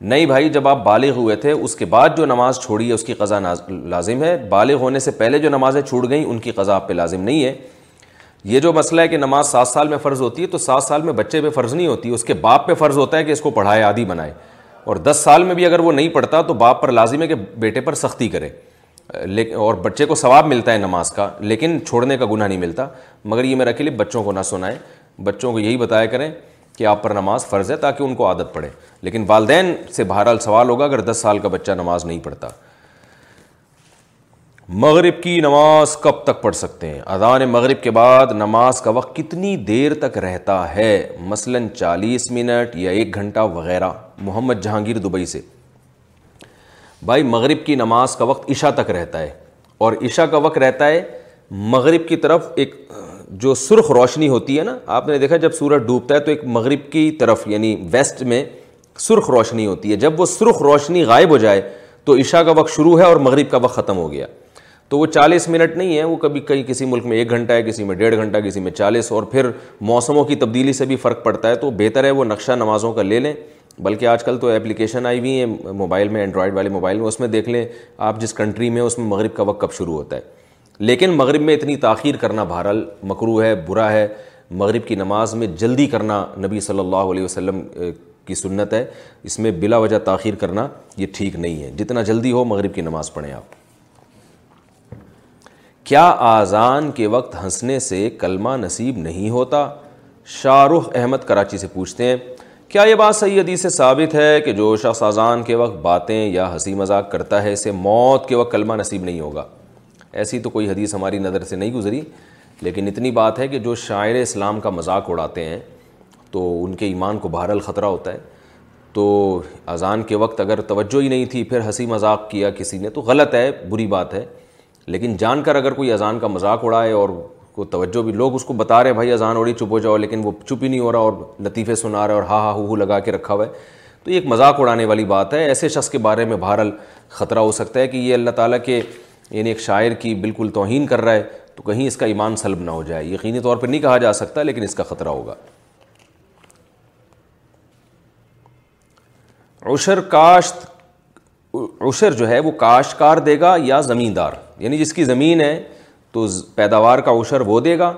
نہیں بھائی جب آپ بالغ ہوئے تھے اس کے بعد جو نماز چھوڑی ہے اس کی قضا لازم ہے بالغ ہونے سے پہلے جو نمازیں چھوڑ گئیں ان کی قضا آپ پہ لازم نہیں ہے یہ جو مسئلہ ہے کہ نماز سات سال میں فرض ہوتی ہے تو سات سال میں بچے پہ فرض نہیں ہوتی اس کے باپ پہ فرض ہوتا ہے کہ اس کو پڑھائے عادی بنائے اور دس سال میں بھی اگر وہ نہیں پڑھتا تو باپ پر لازم ہے کہ بیٹے پر سختی کرے اور بچے کو ثواب ملتا ہے نماز کا لیکن چھوڑنے کا گناہ نہیں ملتا مگر یہ میرا کے لیے بچوں کو نہ سنائیں بچوں کو یہی بتایا کریں کہ آپ پر نماز فرض ہے تاکہ ان کو عادت پڑے لیکن والدین سے بہرحال سوال ہوگا اگر دس سال کا بچہ نماز نہیں پڑھتا مغرب کی نماز کب تک پڑھ سکتے ہیں اذان مغرب کے بعد نماز کا وقت کتنی دیر تک رہتا ہے مثلاً چالیس منٹ یا ایک گھنٹہ وغیرہ محمد جہانگیر دبئی سے بھائی مغرب کی نماز کا وقت عشاء تک رہتا ہے اور عشاء کا وقت رہتا ہے مغرب کی طرف ایک جو سرخ روشنی ہوتی ہے نا آپ نے دیکھا جب سورج ڈوبتا ہے تو ایک مغرب کی طرف یعنی ویسٹ میں سرخ روشنی ہوتی ہے جب وہ سرخ روشنی غائب ہو جائے تو عشاء کا وقت شروع ہے اور مغرب کا وقت ختم ہو گیا تو وہ چالیس منٹ نہیں ہے وہ کبھی کئی کسی ملک میں ایک گھنٹہ ہے کسی میں ڈیڑھ گھنٹہ کسی میں چالیس اور پھر موسموں کی تبدیلی سے بھی فرق پڑتا ہے تو بہتر ہے وہ نقشہ نمازوں کا لے لیں بلکہ آج کل تو ایپلیکیشن آئی ہوئی ہیں موبائل میں اینڈرائڈ والے موبائل میں اس میں دیکھ لیں آپ جس کنٹری میں اس میں مغرب کا وقت کب شروع ہوتا ہے لیکن مغرب میں اتنی تاخیر کرنا بھارل مکرو ہے برا ہے مغرب کی نماز میں جلدی کرنا نبی صلی اللہ علیہ وسلم کی سنت ہے اس میں بلا وجہ تاخیر کرنا یہ ٹھیک نہیں ہے جتنا جلدی ہو مغرب کی نماز پڑھیں آپ کیا آزان کے وقت ہنسنے سے کلمہ نصیب نہیں ہوتا شاہ رخ احمد کراچی سے پوچھتے ہیں کیا یہ بات صحیح حدیث سے ثابت ہے کہ جو شخص اذان کے وقت باتیں یا ہنسی مذاق کرتا ہے اسے موت کے وقت کلمہ نصیب نہیں ہوگا ایسی تو کوئی حدیث ہماری نظر سے نہیں گزری لیکن اتنی بات ہے کہ جو شاعر اسلام کا مذاق اڑاتے ہیں تو ان کے ایمان کو بہرحال خطرہ ہوتا ہے تو اذان کے وقت اگر توجہ ہی نہیں تھی پھر ہنسی مذاق کیا کسی نے تو غلط ہے بری بات ہے لیکن جان کر اگر کوئی اذان کا مذاق اڑائے اور کو توجہ بھی لوگ اس کو بتا رہے ہیں بھائی اذان اوڑی چپ ہو جاؤ لیکن وہ چپ ہی نہیں ہو رہا اور لطیفے سنا رہا ہے اور ہا ہا ہو لگا کے رکھا ہوا ہے تو یہ ایک مذاق اڑانے والی بات ہے ایسے شخص کے بارے میں بہرحال خطرہ ہو سکتا ہے کہ یہ اللہ تعالیٰ کے یعنی ایک شاعر کی بالکل توہین کر رہا ہے تو کہیں اس کا ایمان سلب نہ ہو جائے یقینی طور پر نہیں کہا جا سکتا لیکن اس کا خطرہ ہوگا عشر کاشت عشر جو ہے وہ کاشکار دے گا یا زمیندار یعنی جس کی زمین ہے تو پیداوار کا عشر وہ دے گا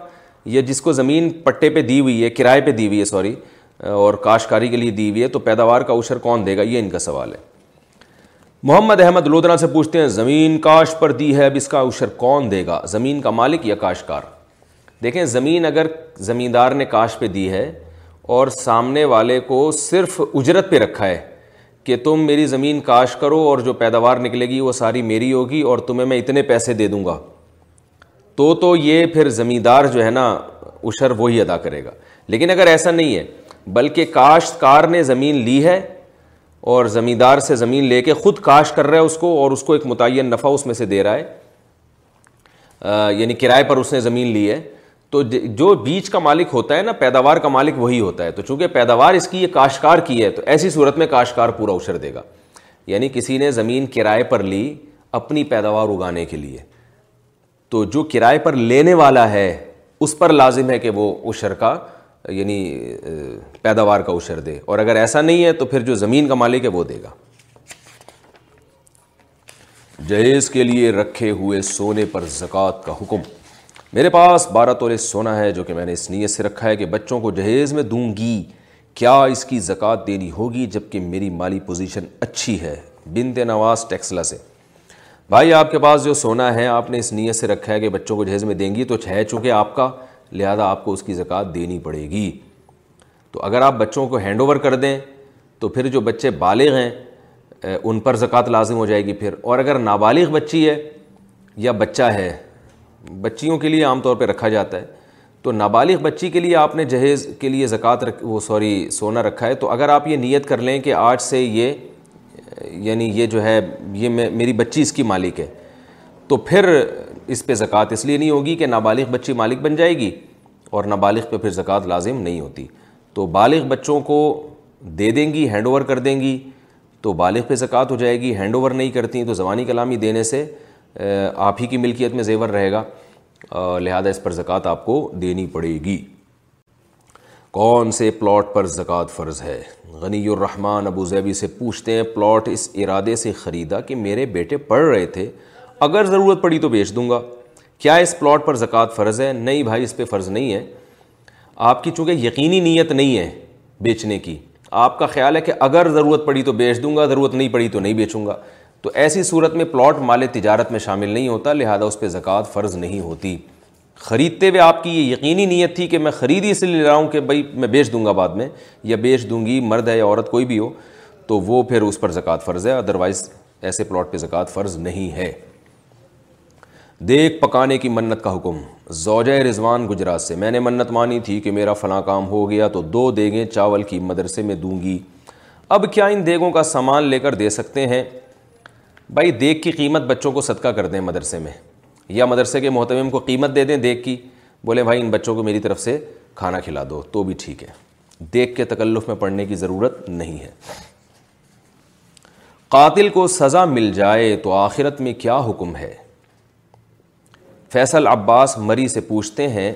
یا جس کو زمین پٹے پہ دی ہوئی ہے کرائے پہ دی ہوئی ہے سوری اور کاشتکاری کے لیے دی ہوئی ہے تو پیداوار کا اوشر کون دے گا یہ ان کا سوال ہے محمد احمد لودنا سے پوچھتے ہیں زمین کاش پر دی ہے اب اس کا عشر کون دے گا زمین کا مالک یا کاشکار دیکھیں زمین اگر زمیندار نے کاش پہ دی ہے اور سامنے والے کو صرف اجرت پہ رکھا ہے کہ تم میری زمین کاش کرو اور جو پیداوار نکلے گی وہ ساری میری ہوگی اور تمہیں میں اتنے پیسے دے دوں گا تو تو یہ پھر زمیندار جو ہے نا اشر وہی ادا کرے گا لیکن اگر ایسا نہیں ہے بلکہ کاشتکار نے زمین لی ہے اور زمیندار سے زمین لے کے خود کاش کر رہا ہے اس کو اور اس کو ایک متعین نفع اس میں سے دے رہا ہے یعنی کرائے پر اس نے زمین لی ہے تو جو بیچ کا مالک ہوتا ہے نا پیداوار کا مالک وہی ہوتا ہے تو چونکہ پیداوار اس کی یہ کاشتکار کی ہے تو ایسی صورت میں کاشتکار پورا اشر دے گا یعنی کسی نے زمین کرائے پر لی اپنی پیداوار اگانے کے لیے تو جو کرائے پر لینے والا ہے اس پر لازم ہے کہ وہ اشر کا یعنی پیداوار کا اشر دے اور اگر ایسا نہیں ہے تو پھر جو زمین کا مالک ہے وہ دے گا جہیز کے لیے رکھے ہوئے سونے پر زکوٰۃ کا حکم میرے پاس بارہ تولے سونا ہے جو کہ میں نے اس نیت سے رکھا ہے کہ بچوں کو جہیز میں دوں گی کیا اس کی زکوٰۃ دینی ہوگی جب کہ میری مالی پوزیشن اچھی ہے بنت نواز ٹیکسلا سے بھائی آپ کے پاس جو سونا ہے آپ نے اس نیت سے رکھا ہے کہ بچوں کو جہیز میں دیں گی تو ہے چونکہ آپ کا لہذا آپ کو اس کی زکوٰۃ دینی پڑے گی تو اگر آپ بچوں کو ہینڈ اوور کر دیں تو پھر جو بچے بالغ ہیں ان پر زکوٰۃ لازم ہو جائے گی پھر اور اگر نابالغ بچی ہے یا بچہ ہے بچیوں کے لیے عام طور پہ رکھا جاتا ہے تو نابالغ بچی کے لیے آپ نے جہیز کے لیے زکوٰۃ رکھ وہ سوری سونا رکھا ہے تو اگر آپ یہ نیت کر لیں کہ آج سے یہ یعنی یہ جو ہے یہ میری بچی اس کی مالک ہے تو پھر اس پہ زکوٰۃ اس لیے نہیں ہوگی کہ نابالغ بچی مالک بن جائے گی اور نابالغ پہ پھر زکوٰۃ لازم نہیں ہوتی تو بالغ بچوں کو دے دیں گی ہینڈ اوور کر دیں گی تو بالغ پہ زکوٰۃ ہو جائے گی ہینڈ اوور نہیں کرتی تو زبانی کلامی دینے سے آپ ہی کی ملکیت میں زیور رہے گا لہذا اس پر زکوٰۃ آپ کو دینی پڑے گی کون سے پلاٹ پر زکوٰۃ فرض ہے غنی الرحمٰن ابوظہبی سے پوچھتے ہیں پلاٹ اس ارادے سے خریدا کہ میرے بیٹے پڑھ رہے تھے اگر ضرورت پڑی تو بیچ دوں گا کیا اس پلاٹ پر زکوٰۃ فرض ہے نہیں بھائی اس پہ فرض نہیں ہے آپ کی چونکہ یقینی نیت نہیں ہے بیچنے کی آپ کا خیال ہے کہ اگر ضرورت پڑی تو بیچ دوں گا ضرورت نہیں پڑی تو نہیں بیچوں گا تو ایسی صورت میں پلاٹ مال تجارت میں شامل نہیں ہوتا لہذا اس پہ زکوٰۃ فرض نہیں ہوتی خریدتے ہوئے آپ کی یہ یقینی نیت تھی کہ میں خرید ہی اس لیے لے رہا ہوں کہ بھائی میں بیچ دوں گا بعد میں یا بیچ دوں گی مرد ہے یا عورت کوئی بھی ہو تو وہ پھر اس پر زکوٰۃ فرض ہے ادروائز ایسے پلاٹ پہ زکوٰۃ فرض نہیں ہے دیکھ پکانے کی منت کا حکم زوجۂ رضوان گجرات سے میں نے منت مانی تھی کہ میرا فلاں کام ہو گیا تو دو دیگیں چاول کی مدرسے میں دوں گی اب کیا ان دیگوں کا سامان لے کر دے سکتے ہیں بھائی دیگ کی قیمت بچوں کو صدقہ کر دیں مدرسے میں یا مدرسے کے محتمم کو قیمت دے دیں دیکھ کی بولے بھائی ان بچوں کو میری طرف سے کھانا کھلا دو تو بھی ٹھیک ہے دیکھ کے تکلف میں پڑھنے کی ضرورت نہیں ہے قاتل کو سزا مل جائے تو آخرت میں کیا حکم ہے فیصل عباس مری سے پوچھتے ہیں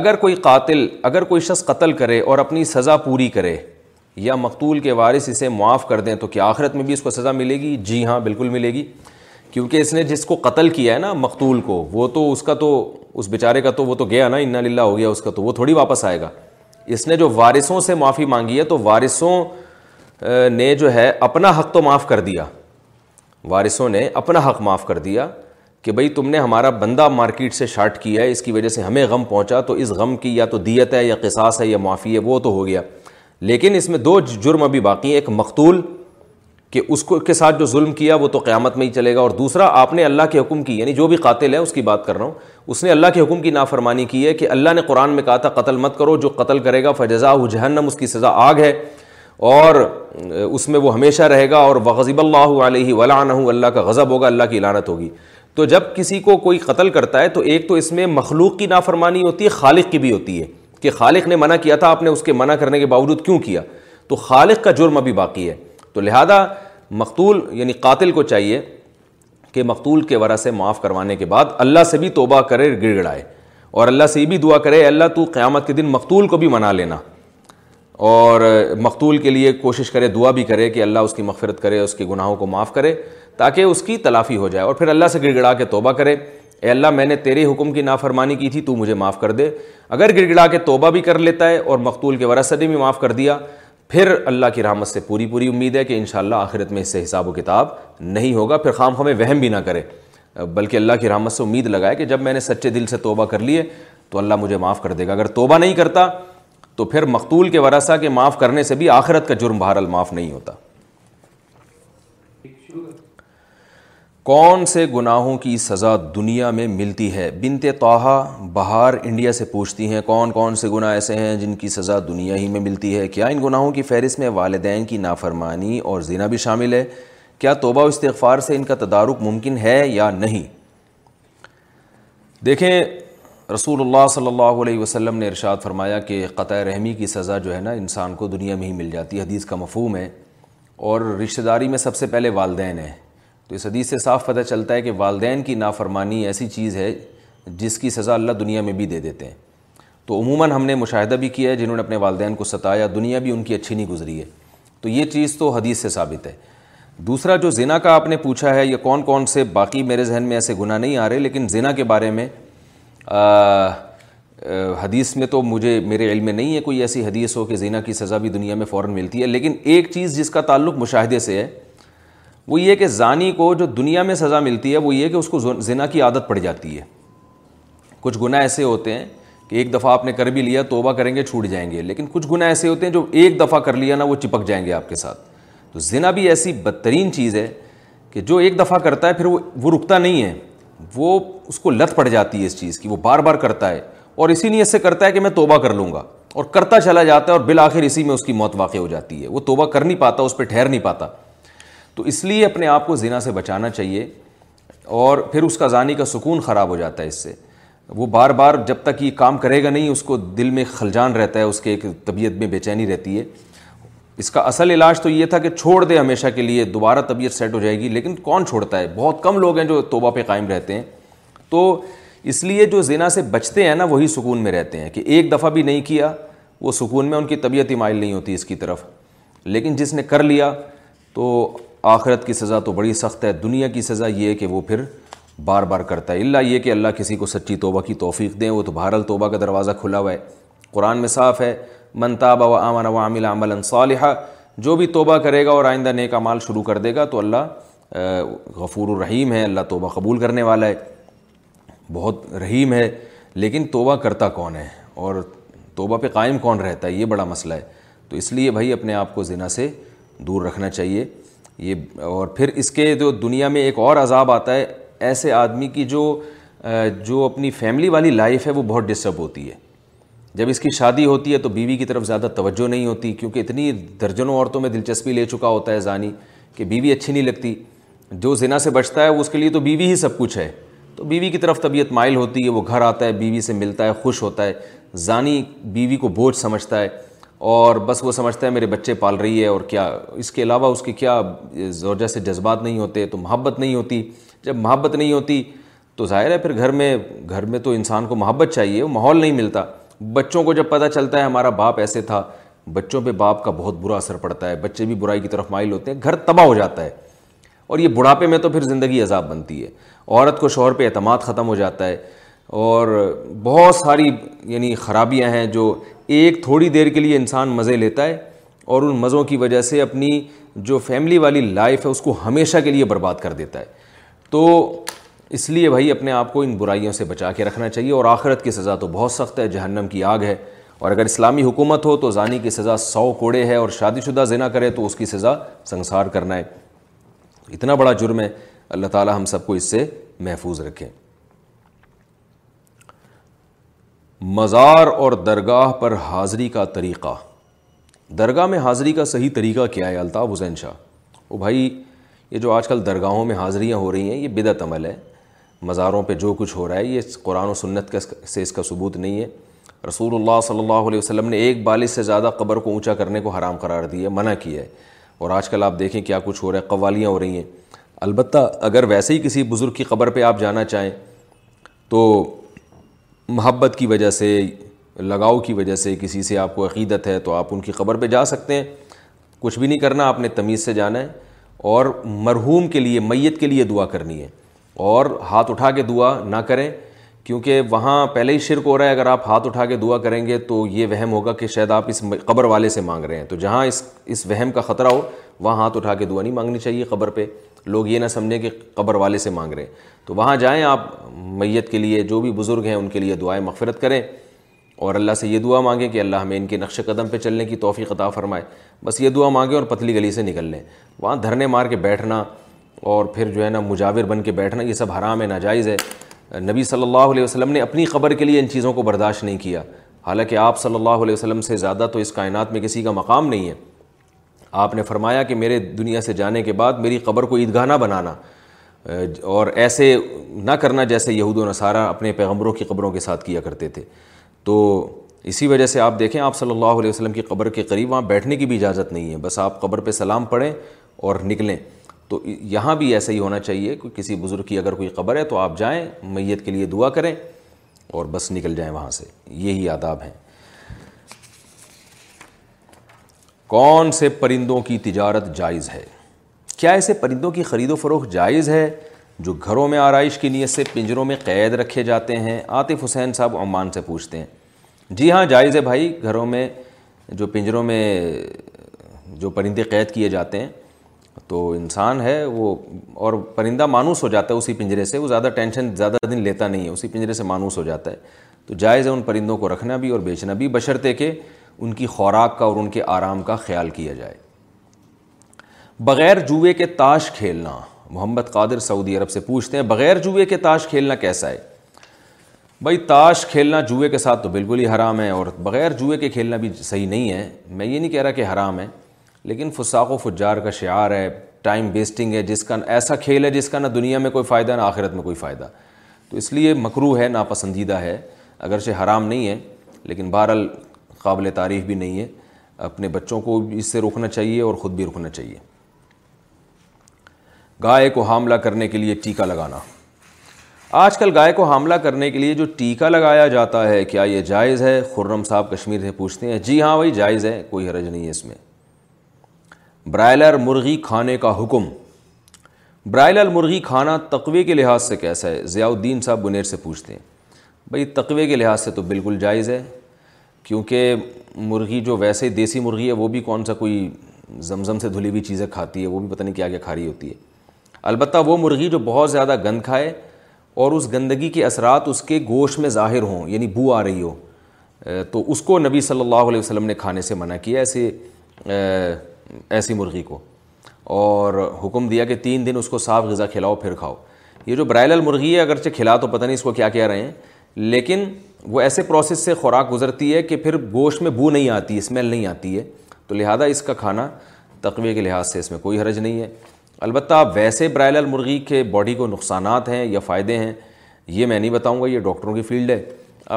اگر کوئی قاتل اگر کوئی شخص قتل کرے اور اپنی سزا پوری کرے یا مقتول کے وارث اسے معاف کر دیں تو کیا آخرت میں بھی اس کو سزا ملے گی جی ہاں بالکل ملے گی کیونکہ اس نے جس کو قتل کیا ہے نا مقتول کو وہ تو اس کا تو اس بیچارے کا تو وہ تو گیا نا ان للہ ہو گیا اس کا تو وہ تھوڑی واپس آئے گا اس نے جو وارثوں سے معافی مانگی ہے تو وارثوں نے جو ہے اپنا حق تو معاف کر دیا وارثوں نے اپنا حق معاف کر دیا کہ بھائی تم نے ہمارا بندہ مارکیٹ سے شارٹ کیا ہے اس کی وجہ سے ہمیں غم پہنچا تو اس غم کی یا تو دیت ہے یا قصاص ہے یا معافی ہے وہ تو ہو گیا لیکن اس میں دو جرم ابھی باقی ہیں ایک مقتول کہ اس کو کے ساتھ جو ظلم کیا وہ تو قیامت میں ہی چلے گا اور دوسرا آپ نے اللہ کے حکم کی یعنی جو بھی قاتل ہے اس کی بات کر رہا ہوں اس نے اللہ کے حکم کی نافرمانی کی ہے کہ اللہ نے قرآن میں کہا تھا قتل مت کرو جو قتل کرے گا فجزا جہنم اس کی سزا آگ ہے اور اس میں وہ ہمیشہ رہے گا اور وغضب اللہ علیہ ولانہ اللہ کا غضب ہوگا اللہ کی لانت ہوگی تو جب کسی کو کوئی قتل کرتا ہے تو ایک تو اس میں مخلوق کی نافرمانی ہوتی ہے خالق کی بھی ہوتی ہے کہ خالق نے منع کیا تھا آپ نے اس کے منع کرنے کے باوجود کیوں کیا تو خالق کا جرم ابھی باقی ہے تو لہٰذا مقتول یعنی قاتل کو چاہیے کہ مقتول کے سے معاف کروانے کے بعد اللہ سے بھی توبہ کرے گڑ گڑائے اور اللہ سے یہ بھی دعا کرے اللہ تو قیامت کے دن مقتول کو بھی منا لینا اور مقتول کے لیے کوشش کرے دعا بھی کرے کہ اللہ اس کی مغفرت کرے اس کے گناہوں کو معاف کرے تاکہ اس کی تلافی ہو جائے اور پھر اللہ سے گڑ گڑا کے توبہ کرے اے اللہ میں نے تیرے حکم کی نافرمانی کی تھی تو مجھے معاف کر دے اگر گڑ گڑا کے توبہ بھی کر لیتا ہے اور مقتول کے ورثہ نے بھی معاف کر دیا پھر اللہ کی رحمت سے پوری پوری امید ہے کہ انشاءاللہ آخرت میں اس سے حساب و کتاب نہیں ہوگا پھر خام ہمیں وہم بھی نہ کرے بلکہ اللہ کی رحمت سے امید لگائے کہ جب میں نے سچے دل سے توبہ کر لیے تو اللہ مجھے معاف کر دے گا اگر توبہ نہیں کرتا تو پھر مقتول کے ورثہ کے معاف کرنے سے بھی آخرت کا جرم بہرحال معاف نہیں ہوتا کون سے گناہوں کی سزا دنیا میں ملتی ہے بنتے توحہ بہار انڈیا سے پوچھتی ہیں کون کون سے گناہ ایسے ہیں جن کی سزا دنیا ہی میں ملتی ہے کیا ان گناہوں کی فہرست میں والدین کی نافرمانی اور زنا بھی شامل ہے کیا توبہ و استغفار سے ان کا تدارک ممکن ہے یا نہیں دیکھیں رسول اللہ صلی اللہ علیہ وسلم نے ارشاد فرمایا کہ قطع رحمی کی سزا جو ہے نا انسان کو دنیا میں ہی مل جاتی ہے حدیث کا مفہوم ہے اور رشتہ داری میں سب سے پہلے والدین ہیں تو اس حدیث سے صاف پتہ چلتا ہے کہ والدین کی نافرمانی ایسی چیز ہے جس کی سزا اللہ دنیا میں بھی دے دیتے ہیں تو عموماً ہم نے مشاہدہ بھی کیا ہے جنہوں نے اپنے والدین کو ستایا دنیا بھی ان کی اچھی نہیں گزری ہے تو یہ چیز تو حدیث سے ثابت ہے دوسرا جو زنا کا آپ نے پوچھا ہے یہ کون کون سے باقی میرے ذہن میں ایسے گناہ نہیں آ رہے لیکن زنا کے بارے میں آ حدیث میں تو مجھے میرے علم میں نہیں ہے کوئی ایسی حدیث ہو کہ زینا کی سزا بھی دنیا میں فوراً ملتی ہے لیکن ایک چیز جس کا تعلق مشاہدے سے ہے وہ یہ کہ زانی کو جو دنیا میں سزا ملتی ہے وہ یہ کہ اس کو زنا کی عادت پڑ جاتی ہے کچھ گناہ ایسے ہوتے ہیں کہ ایک دفعہ آپ نے کر بھی لیا توبہ کریں گے چھوٹ جائیں گے لیکن کچھ گناہ ایسے ہوتے ہیں جو ایک دفعہ کر لیا نا وہ چپک جائیں گے آپ کے ساتھ تو زنا بھی ایسی بدترین چیز ہے کہ جو ایک دفعہ کرتا ہے پھر وہ وہ رکتا نہیں ہے وہ اس کو لت پڑ جاتی ہے اس چیز کی وہ بار بار کرتا ہے اور اسی نیت سے کرتا ہے کہ میں توبہ کر لوں گا اور کرتا چلا جاتا ہے اور بالآخر اسی میں اس کی موت واقع ہو جاتی ہے وہ توبہ کر نہیں پاتا اس پہ ٹھہر نہیں پاتا تو اس لیے اپنے آپ کو زینا سے بچانا چاہیے اور پھر اس کا ذانی کا سکون خراب ہو جاتا ہے اس سے وہ بار بار جب تک یہ کام کرے گا نہیں اس کو دل میں خلجان رہتا ہے اس کے ایک طبیعت میں بے چینی رہتی ہے اس کا اصل علاج تو یہ تھا کہ چھوڑ دے ہمیشہ کے لیے دوبارہ طبیعت سیٹ ہو جائے گی لیکن کون چھوڑتا ہے بہت کم لوگ ہیں جو توبہ پہ قائم رہتے ہیں تو اس لیے جو زینا سے بچتے ہیں نا وہی سکون میں رہتے ہیں کہ ایک دفعہ بھی نہیں کیا وہ سکون میں ان کی طبیعت ہی مائل نہیں ہوتی اس کی طرف لیکن جس نے کر لیا تو آخرت کی سزا تو بڑی سخت ہے دنیا کی سزا یہ ہے کہ وہ پھر بار بار کرتا ہے اللہ یہ کہ اللہ کسی کو سچی توبہ کی توفیق دیں وہ تو بہرحال توبہ کا دروازہ کھلا ہوا ہے قرآن میں صاف ہے منتابہ و آمن و عامل عمل صالحہ جو بھی توبہ کرے گا اور آئندہ نیک مال شروع کر دے گا تو اللہ غفور الرحیم ہے اللہ توبہ قبول کرنے والا ہے بہت رحیم ہے لیکن توبہ کرتا کون ہے اور توبہ پہ قائم کون رہتا ہے یہ بڑا مسئلہ ہے تو اس لیے بھائی اپنے آپ کو ذنا سے دور رکھنا چاہیے یہ اور پھر اس کے جو دنیا میں ایک اور عذاب آتا ہے ایسے آدمی کی جو جو اپنی فیملی والی لائف ہے وہ بہت ڈسٹرب ہوتی ہے جب اس کی شادی ہوتی ہے تو بیوی کی طرف زیادہ توجہ نہیں ہوتی کیونکہ اتنی درجنوں عورتوں میں دلچسپی لے چکا ہوتا ہے زانی کہ بیوی اچھی نہیں لگتی جو زنا سے بچتا ہے اس کے لیے تو بیوی ہی سب کچھ ہے تو بیوی کی طرف طبیعت مائل ہوتی ہے وہ گھر آتا ہے بیوی سے ملتا ہے خوش ہوتا ہے زانی بیوی کو بوجھ سمجھتا ہے اور بس وہ سمجھتا ہے میرے بچے پال رہی ہے اور کیا اس کے علاوہ اس کے کیا زوجہ سے جذبات نہیں ہوتے تو محبت نہیں ہوتی جب محبت نہیں ہوتی تو ظاہر ہے پھر گھر میں گھر میں تو انسان کو محبت چاہیے وہ ماحول نہیں ملتا بچوں کو جب پتہ چلتا ہے ہمارا باپ ایسے تھا بچوں پہ باپ کا بہت برا اثر پڑتا ہے بچے بھی برائی کی طرف مائل ہوتے ہیں گھر تباہ ہو جاتا ہے اور یہ بڑھاپے میں تو پھر زندگی عذاب بنتی ہے عورت کو شوہر پہ اعتماد ختم ہو جاتا ہے اور بہت ساری یعنی خرابیاں ہیں جو ایک تھوڑی دیر کے لیے انسان مزے لیتا ہے اور ان مزوں کی وجہ سے اپنی جو فیملی والی لائف ہے اس کو ہمیشہ کے لیے برباد کر دیتا ہے تو اس لیے بھائی اپنے آپ کو ان برائیوں سے بچا کے رکھنا چاہیے اور آخرت کی سزا تو بہت سخت ہے جہنم کی آگ ہے اور اگر اسلامی حکومت ہو تو زانی کی سزا سو کوڑے ہے اور شادی شدہ زنا کرے تو اس کی سزا سنسار کرنا ہے اتنا بڑا جرم ہے اللہ تعالیٰ ہم سب کو اس سے محفوظ رکھیں مزار اور درگاہ پر حاضری کا طریقہ درگاہ میں حاضری کا صحیح طریقہ کیا ہے الطاف حسین شاہ وہ بھائی یہ جو آج کل درگاہوں میں حاضریاں ہو رہی ہیں یہ بدعت عمل ہے مزاروں پہ جو کچھ ہو رہا ہے یہ قرآن و سنت کا سے اس کا ثبوت نہیں ہے رسول اللہ صلی اللہ علیہ وسلم نے ایک بالغ سے زیادہ قبر کو اونچا کرنے کو حرام قرار دیا ہے منع کیا ہے اور آج کل آپ دیکھیں کیا کچھ ہو رہا ہے قوالیاں ہو رہی ہیں البتہ اگر ویسے ہی کسی بزرگ کی قبر پہ آپ جانا چاہیں تو محبت کی وجہ سے لگاؤ کی وجہ سے کسی سے آپ کو عقیدت ہے تو آپ ان کی خبر پہ جا سکتے ہیں کچھ بھی نہیں کرنا آپ نے تمیز سے جانا ہے اور مرحوم کے لیے میت کے لیے دعا کرنی ہے اور ہاتھ اٹھا کے دعا نہ کریں کیونکہ وہاں پہلے ہی شرک ہو رہا ہے اگر آپ ہاتھ اٹھا کے دعا کریں گے تو یہ وہم ہوگا کہ شاید آپ اس قبر والے سے مانگ رہے ہیں تو جہاں اس اس وہم کا خطرہ ہو وہاں ہاتھ اٹھا کے دعا نہیں مانگنی چاہیے قبر پہ لوگ یہ نہ سمجھیں کہ قبر والے سے مانگ رہے ہیں تو وہاں جائیں آپ میت کے لیے جو بھی بزرگ ہیں ان کے لیے دعائیں مغفرت کریں اور اللہ سے یہ دعا مانگیں کہ اللہ ہمیں ان کے نقش قدم پہ چلنے کی توفیق عطا فرمائے بس یہ دعا مانگیں اور پتلی گلی سے نکل لیں وہاں دھرنے مار کے بیٹھنا اور پھر جو ہے نا مجاور بن کے بیٹھنا یہ سب حرام ہے ناجائز ہے نبی صلی اللہ علیہ وسلم نے اپنی قبر کے لیے ان چیزوں کو برداشت نہیں کیا حالانکہ آپ صلی اللہ علیہ وسلم سے زیادہ تو اس کائنات میں کسی کا مقام نہیں ہے آپ نے فرمایا کہ میرے دنیا سے جانے کے بعد میری قبر کو عیدگاہ نہ بنانا اور ایسے نہ کرنا جیسے یہود و نصارہ اپنے پیغمبروں کی قبروں کے ساتھ کیا کرتے تھے تو اسی وجہ سے آپ دیکھیں آپ صلی اللہ علیہ وسلم کی قبر کے قریب وہاں بیٹھنے کی بھی اجازت نہیں ہے بس آپ قبر پہ سلام پڑھیں اور نکلیں تو یہاں بھی ایسا ہی ہونا چاہیے کہ کسی بزرگ کی اگر کوئی قبر ہے تو آپ جائیں میت کے لیے دعا کریں اور بس نکل جائیں وہاں سے یہی آداب ہیں کون سے پرندوں کی تجارت جائز ہے کیا ایسے پرندوں کی خرید و فروخت جائز ہے جو گھروں میں آرائش کی نیت سے پنجروں میں قید رکھے جاتے ہیں عاطف حسین صاحب عمان سے پوچھتے ہیں جی ہاں جائز ہے بھائی گھروں میں جو پنجروں میں جو پرندے قید کیے جاتے ہیں تو انسان ہے وہ اور پرندہ مانوس ہو جاتا ہے اسی پنجرے سے وہ زیادہ ٹینشن زیادہ دن لیتا نہیں ہے اسی پنجرے سے مانوس ہو جاتا ہے تو جائز ہے ان پرندوں کو رکھنا بھی اور بیچنا بھی بشرطے کہ ان کی خوراک کا اور ان کے آرام کا خیال کیا جائے بغیر جوئے کے تاش کھیلنا محمد قادر سعودی عرب سے پوچھتے ہیں بغیر جوئے کے تاش کھیلنا کیسا ہے بھائی تاش کھیلنا جوئے کے ساتھ تو بالکل ہی حرام ہے اور بغیر جوئے کے کھیلنا بھی صحیح نہیں ہے میں یہ نہیں کہہ رہا کہ حرام ہے لیکن فساق و فجار کا شعار ہے ٹائم ویسٹنگ ہے جس کا ایسا کھیل ہے جس کا نہ دنیا میں کوئی فائدہ نہ آخرت میں کوئی فائدہ تو اس لیے مکرو ہے نا پسندیدہ ہے اگرچہ حرام نہیں ہے لیکن بہرحال قابل تعریف بھی نہیں ہے اپنے بچوں کو اس سے روکنا چاہیے اور خود بھی روکنا چاہیے گائے کو حاملہ کرنے کے لیے ٹیکہ لگانا آج کل گائے کو حاملہ کرنے کے لیے جو ٹیکہ لگایا جاتا ہے کیا یہ جائز ہے خرم صاحب کشمیر سے پوچھتے ہیں جی ہاں بھائی جائز ہے کوئی حرج نہیں ہے اس میں برائلر مرغی کھانے کا حکم برائلر مرغی کھانا تقوی کے لحاظ سے کیسا ہے ضیاء الدین صاحب بنیر سے پوچھتے ہیں بھائی تقوی کے لحاظ سے تو بالکل جائز ہے کیونکہ مرغی جو ویسے دیسی مرغی ہے وہ بھی کون سا کوئی زمزم سے دھلی ہوئی چیزیں کھاتی ہے وہ بھی پتہ نہیں کیا کیا کھا رہی ہوتی ہے البتہ وہ مرغی جو بہت زیادہ گند کھائے اور اس گندگی کے اثرات اس کے گوشت میں ظاہر ہوں یعنی بو آ رہی ہو تو اس کو نبی صلی اللہ علیہ وسلم نے کھانے سے منع کیا ایسے ایسی مرغی کو اور حکم دیا کہ تین دن اس کو صاف غذا کھلاؤ پھر کھاؤ یہ جو برائلل مرغی ہے اگرچہ کھلا تو پتہ نہیں اس کو کیا کہہ رہے ہیں لیکن وہ ایسے پروسیس سے خوراک گزرتی ہے کہ پھر گوشت میں بو نہیں آتی اسمیل نہیں آتی ہے تو لہٰذا اس کا کھانا تقوی کے لحاظ سے اس میں کوئی حرج نہیں ہے البتہ ویسے برائلل مرغی کے باڈی کو نقصانات ہیں یا فائدے ہیں یہ میں نہیں بتاؤں گا یہ ڈاکٹروں کی فیلڈ ہے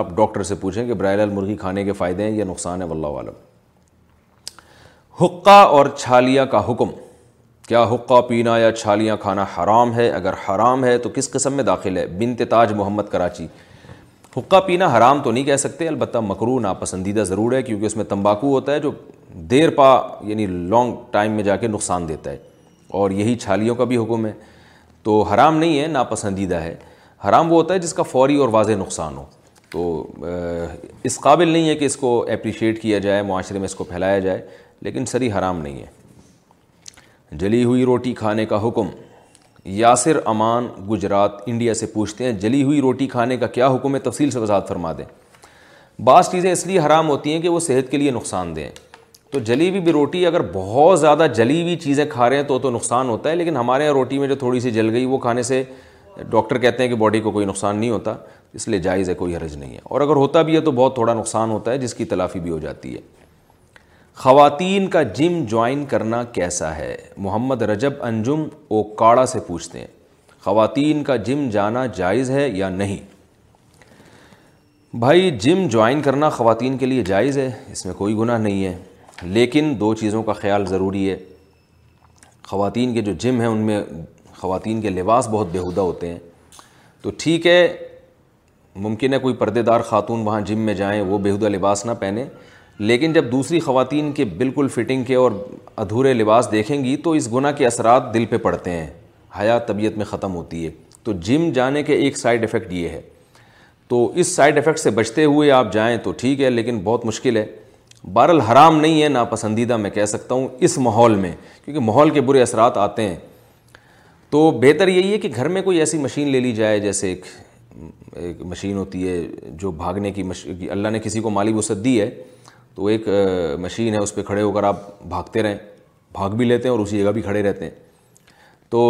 آپ ڈاکٹر سے پوچھیں کہ برائلل مرغی کھانے کے فائدے ہیں یا نقصان ہے واللہ عالم حقہ اور چھالیہ کا حکم کیا حقہ پینا یا چھالیاں کھانا حرام ہے اگر حرام ہے تو کس قسم میں داخل ہے بنت تاج محمد کراچی حقہ پینا حرام تو نہیں کہہ سکتے البتہ مکرو ناپسندیدہ ضرور ہے کیونکہ اس میں تمباکو ہوتا ہے جو دیر پا یعنی لانگ ٹائم میں جا کے نقصان دیتا ہے اور یہی چھالیوں کا بھی حکم ہے تو حرام نہیں ہے ناپسندیدہ ہے حرام وہ ہوتا ہے جس کا فوری اور واضح نقصان ہو تو اس قابل نہیں ہے کہ اس کو اپریشیٹ کیا جائے معاشرے میں اس کو پھیلایا جائے لیکن سری حرام نہیں ہے جلی ہوئی روٹی کھانے کا حکم یاسر امان گجرات انڈیا سے پوچھتے ہیں جلی ہوئی روٹی کھانے کا کیا حکم ہے تفصیل سے وضاحت فرما دیں بعض چیزیں اس لیے حرام ہوتی ہیں کہ وہ صحت کے لیے نقصان دیں تو جلی ہوئی بھی روٹی اگر بہت زیادہ جلی ہوئی چیزیں کھا رہے ہیں تو تو نقصان ہوتا ہے لیکن ہمارے یہاں روٹی میں جو تھوڑی سی جل گئی وہ کھانے سے ڈاکٹر کہتے ہیں کہ باڈی کو کوئی نقصان نہیں ہوتا اس لیے جائز ہے کوئی حرج نہیں ہے اور اگر ہوتا بھی ہے تو بہت تھوڑا نقصان ہوتا ہے جس کی تلافی بھی ہو جاتی ہے خواتین کا جم جوائن کرنا کیسا ہے محمد رجب انجم او کاڑا سے پوچھتے ہیں خواتین کا جم جانا جائز ہے یا نہیں بھائی جم جوائن کرنا خواتین کے لیے جائز ہے اس میں کوئی گناہ نہیں ہے لیکن دو چیزوں کا خیال ضروری ہے خواتین کے جو جم ہیں ان میں خواتین کے لباس بہت بےہودہ ہوتے ہیں تو ٹھیک ہے ممکن ہے کوئی پردے دار خاتون وہاں جم میں جائیں وہ بےہودہ لباس نہ پہنیں لیکن جب دوسری خواتین کے بالکل فٹنگ کے اور ادھورے لباس دیکھیں گی تو اس گناہ کے اثرات دل پہ پڑتے ہیں حیات طبیعت میں ختم ہوتی ہے تو جم جانے کے ایک سائیڈ افیکٹ یہ ہے تو اس سائیڈ افیکٹ سے بچتے ہوئے آپ جائیں تو ٹھیک ہے لیکن بہت مشکل ہے بہرحال حرام نہیں ہے ناپسندیدہ میں کہہ سکتا ہوں اس ماحول میں کیونکہ ماحول کے برے اثرات آتے ہیں تو بہتر یہی ہے کہ گھر میں کوئی ایسی مشین لے لی جائے جیسے ایک ایک مشین ہوتی ہے جو بھاگنے کی اللہ نے کسی کو مالی وسعت دی ہے تو ایک مشین ہے اس پہ کھڑے ہو کر آپ بھاگتے رہیں بھاگ بھی لیتے ہیں اور اسی جگہ بھی کھڑے رہتے ہیں تو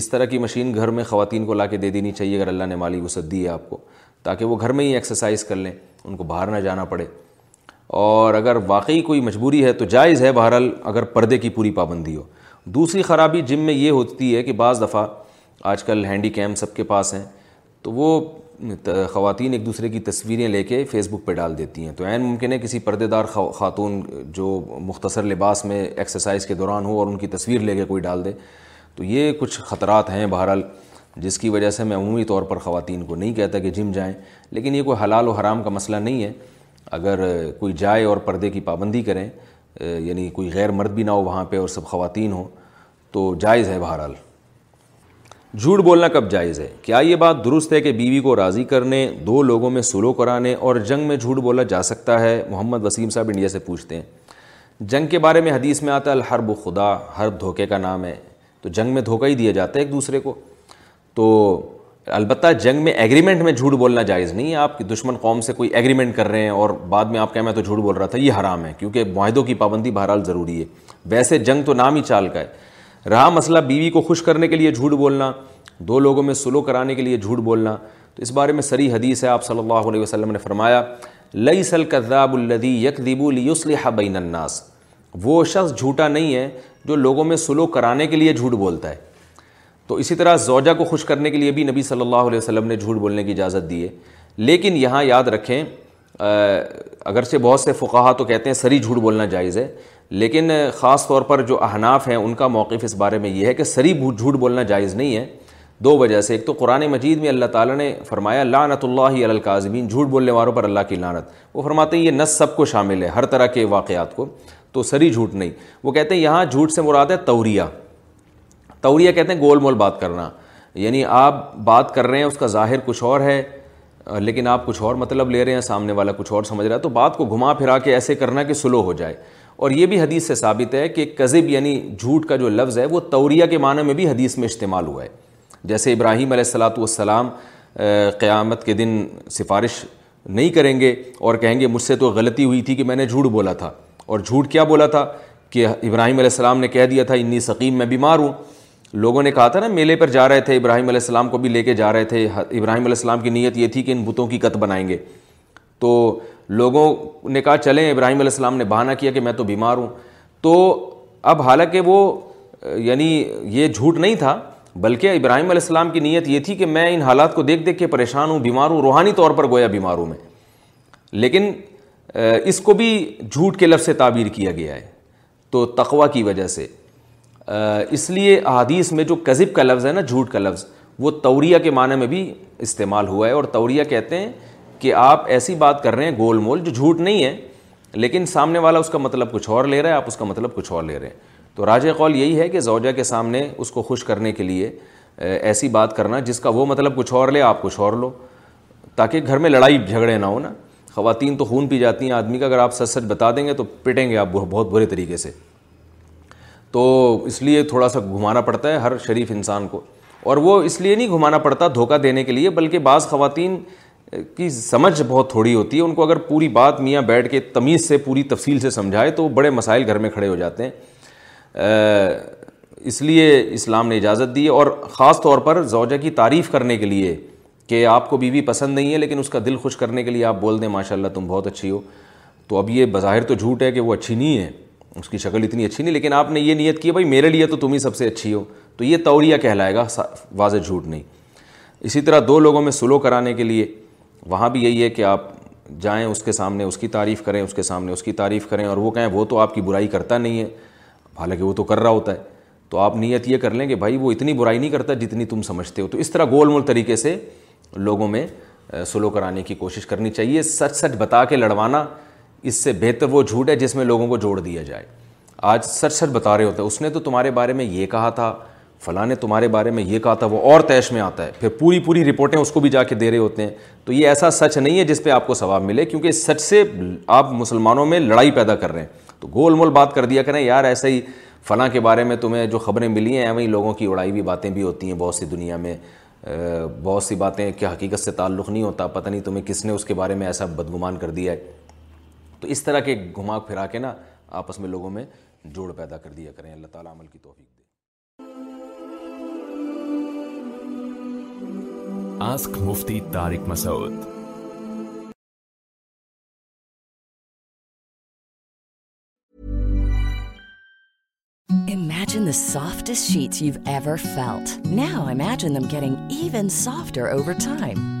اس طرح کی مشین گھر میں خواتین کو لا کے دے دینی چاہیے اگر اللہ نے مالی وسعت دی ہے آپ کو تاکہ وہ گھر میں ہی ایکسرسائز کر لیں ان کو باہر نہ جانا پڑے اور اگر واقعی کوئی مجبوری ہے تو جائز ہے بہرحال اگر پردے کی پوری پابندی ہو دوسری خرابی جم میں یہ ہوتی ہے کہ بعض دفعہ آج کل ہینڈی کیم سب کے پاس ہیں تو وہ خواتین ایک دوسرے کی تصویریں لے کے فیس بک پہ ڈال دیتی ہیں تو عین ممکن ہے کسی پردے دار خاتون جو مختصر لباس میں ایکسرسائز کے دوران ہو اور ان کی تصویر لے کے کوئی ڈال دے تو یہ کچھ خطرات ہیں بہرحال جس کی وجہ سے میں عمومی طور پر خواتین کو نہیں کہتا کہ جم جائیں لیکن یہ کوئی حلال و حرام کا مسئلہ نہیں ہے اگر کوئی جائے اور پردے کی پابندی کریں یعنی کوئی غیر مرد بھی نہ ہو وہاں پہ اور سب خواتین ہوں تو جائز ہے بہرحال جھوٹ بولنا کب جائز ہے کیا یہ بات درست ہے کہ بیوی کو راضی کرنے دو لوگوں میں سلو کرانے اور جنگ میں جھوٹ بولا جا سکتا ہے محمد وسیم صاحب انڈیا سے پوچھتے ہیں جنگ کے بارے میں حدیث میں آتا ہے الحرب خدا ہر دھوکے کا نام ہے تو جنگ میں دھوکہ ہی دیا جاتا ہے ایک دوسرے کو تو البتہ جنگ میں ایگریمنٹ میں جھوٹ بولنا جائز نہیں ہے آپ کی دشمن قوم سے کوئی ایگریمنٹ کر رہے ہیں اور بعد میں آپ کہیں میں تو جھوٹ بول رہا تھا یہ حرام ہے کیونکہ معاہدوں کی پابندی بہرحال ضروری ہے ویسے جنگ تو نام ہی چال کا ہے رہا مسئلہ بیوی کو خوش کرنے کے لیے جھوٹ بولنا دو لوگوں میں سلو کرانے کے لیے جھوٹ بولنا تو اس بارے میں سری حدیث ہے آپ صلی اللہ علیہ وسلم نے فرمایا لئی سل کذاب الدی یک دیبولی بین اناس وہ شخص جھوٹا نہیں ہے جو لوگوں میں سلو کرانے کے لیے جھوٹ بولتا ہے تو اسی طرح زوجہ کو خوش کرنے کے لیے بھی نبی صلی اللہ علیہ وسلم نے جھوٹ بولنے کی اجازت دی ہے لیکن یہاں یاد رکھیں اگرچہ بہت سے فقاہ تو کہتے ہیں سری جھوٹ بولنا جائز ہے لیکن خاص طور پر جو احناف ہیں ان کا موقف اس بارے میں یہ ہے کہ سری جھوٹ بولنا جائز نہیں ہے دو وجہ سے ایک تو قرآن مجید میں اللہ تعالیٰ نے فرمایا لعنت اللہ علی القاظمین جھوٹ بولنے والوں پر اللہ کی لعنت وہ فرماتے ہیں یہ نس سب کو شامل ہے ہر طرح کے واقعات کو تو سری جھوٹ نہیں وہ کہتے ہیں یہاں جھوٹ سے مراد ہے توریہ توریہ کہتے ہیں گول مول بات کرنا یعنی آپ بات کر رہے ہیں اس کا ظاہر کچھ اور ہے لیکن آپ کچھ اور مطلب لے رہے ہیں سامنے والا کچھ اور سمجھ رہا ہے تو بات کو گھما پھرا کے ایسے کرنا کہ سلو ہو جائے اور یہ بھی حدیث سے ثابت ہے کہ قذب یعنی جھوٹ کا جو لفظ ہے وہ توریہ کے معنی میں بھی حدیث میں استعمال ہوا ہے جیسے ابراہیم علیہ السلاۃ والسلام قیامت کے دن سفارش نہیں کریں گے اور کہیں گے مجھ سے تو غلطی ہوئی تھی کہ میں نے جھوٹ بولا تھا اور جھوٹ کیا بولا تھا کہ ابراہیم علیہ السلام نے کہہ دیا تھا انی سقیم میں بیمار ہوں لوگوں نے کہا تھا نا میلے پر جا رہے تھے ابراہیم علیہ السلام کو بھی لے کے جا رہے تھے ابراہیم علیہ السلام کی نیت یہ تھی کہ ان بتوں کی قط بنائیں گے تو لوگوں نے کہا چلیں ابراہیم علیہ السلام نے بہانہ کیا کہ میں تو بیمار ہوں تو اب حالانکہ وہ یعنی یہ جھوٹ نہیں تھا بلکہ ابراہیم علیہ السلام کی نیت یہ تھی کہ میں ان حالات کو دیکھ دیکھ کے پریشان ہوں بیمار ہوں روحانی طور پر گویا بیمار ہوں میں لیکن اس کو بھی جھوٹ کے لفظ سے تعبیر کیا گیا ہے تو تقوا کی وجہ سے اس لیے احادیث میں جو کذب کا لفظ ہے نا جھوٹ کا لفظ وہ توریہ کے معنی میں بھی استعمال ہوا ہے اور توریہ کہتے ہیں کہ آپ ایسی بات کر رہے ہیں گول مول جو جھوٹ نہیں ہے لیکن سامنے والا اس کا مطلب کچھ اور لے رہا ہے آپ اس کا مطلب کچھ اور لے رہے ہیں تو راج قول یہی ہے کہ زوجہ کے سامنے اس کو خوش کرنے کے لیے ایسی بات کرنا جس کا وہ مطلب کچھ اور لے آپ کچھ اور لو تاکہ گھر میں لڑائی جھگڑے نہ ہو نا خواتین تو خون پی جاتی ہیں آدمی کا اگر آپ سچ سچ بتا دیں گے تو پٹیں گے آپ بہت برے طریقے سے تو اس لیے تھوڑا سا گھمانا پڑتا ہے ہر شریف انسان کو اور وہ اس لیے نہیں گھمانا پڑتا دھوکہ دینے کے لیے بلکہ بعض خواتین کی سمجھ بہت تھوڑی ہوتی ہے ان کو اگر پوری بات میاں بیٹھ کے تمیز سے پوری تفصیل سے سمجھائے تو بڑے مسائل گھر میں کھڑے ہو جاتے ہیں اس لیے اسلام نے اجازت دی اور خاص طور پر زوجہ کی تعریف کرنے کے لیے کہ آپ کو بیوی پسند نہیں ہے لیکن اس کا دل خوش کرنے کے لیے آپ بول دیں ماشاء اللہ تم بہت اچھی ہو تو اب یہ بظاہر تو جھوٹ ہے کہ وہ اچھی نہیں ہے اس کی شکل اتنی اچھی نہیں لیکن آپ نے یہ نیت کی بھائی میرے لیے تو تم ہی سب سے اچھی ہو تو یہ توریہ کہلائے گا واضح جھوٹ نہیں اسی طرح دو لوگوں میں سلو کرانے کے لیے وہاں بھی یہی ہے کہ آپ جائیں اس کے سامنے اس کی تعریف کریں اس کے سامنے اس کی تعریف کریں اور وہ کہیں وہ تو آپ کی برائی کرتا نہیں ہے حالانکہ وہ تو کر رہا ہوتا ہے تو آپ نیت یہ کر لیں کہ بھائی وہ اتنی برائی نہیں کرتا جتنی تم سمجھتے ہو تو اس طرح گول مول طریقے سے لوگوں میں سلو کرانے کی کوشش کرنی چاہیے سچ سچ بتا کے لڑوانا اس سے بہتر وہ جھوٹ ہے جس میں لوگوں کو جوڑ دیا جائے آج سچ سچ بتا رہے ہوتے ہیں اس نے تو تمہارے بارے میں یہ کہا تھا فلاں نے تمہارے بارے میں یہ کہا تھا وہ اور تیش میں آتا ہے پھر پوری پوری رپورٹیں اس کو بھی جا کے دے رہے ہوتے ہیں تو یہ ایسا سچ نہیں ہے جس پہ آپ کو ثواب ملے کیونکہ سچ سے آپ مسلمانوں میں لڑائی پیدا کر رہے ہیں تو گول مول بات کر دیا کریں یار ایسے ہی فلاں کے بارے میں تمہیں جو خبریں ملی ہیں وہیں لوگوں کی اڑائی ہوئی باتیں بھی ہوتی ہیں بہت سی دنیا میں بہت سی باتیں کیا حقیقت سے تعلق نہیں ہوتا پتہ نہیں تمہیں کس نے اس کے بارے میں ایسا بدگمان کر دیا ہے تو اس طرح کے گھما پھرا کے نا آپس میں لوگوں میں جوڑ پیدا کر دیا کریں اللہ تعالیٰ عمل کی توفیق ask Mufti Tariq Masood imagine the softest sheet you ever felt now imagine them carry even softer over time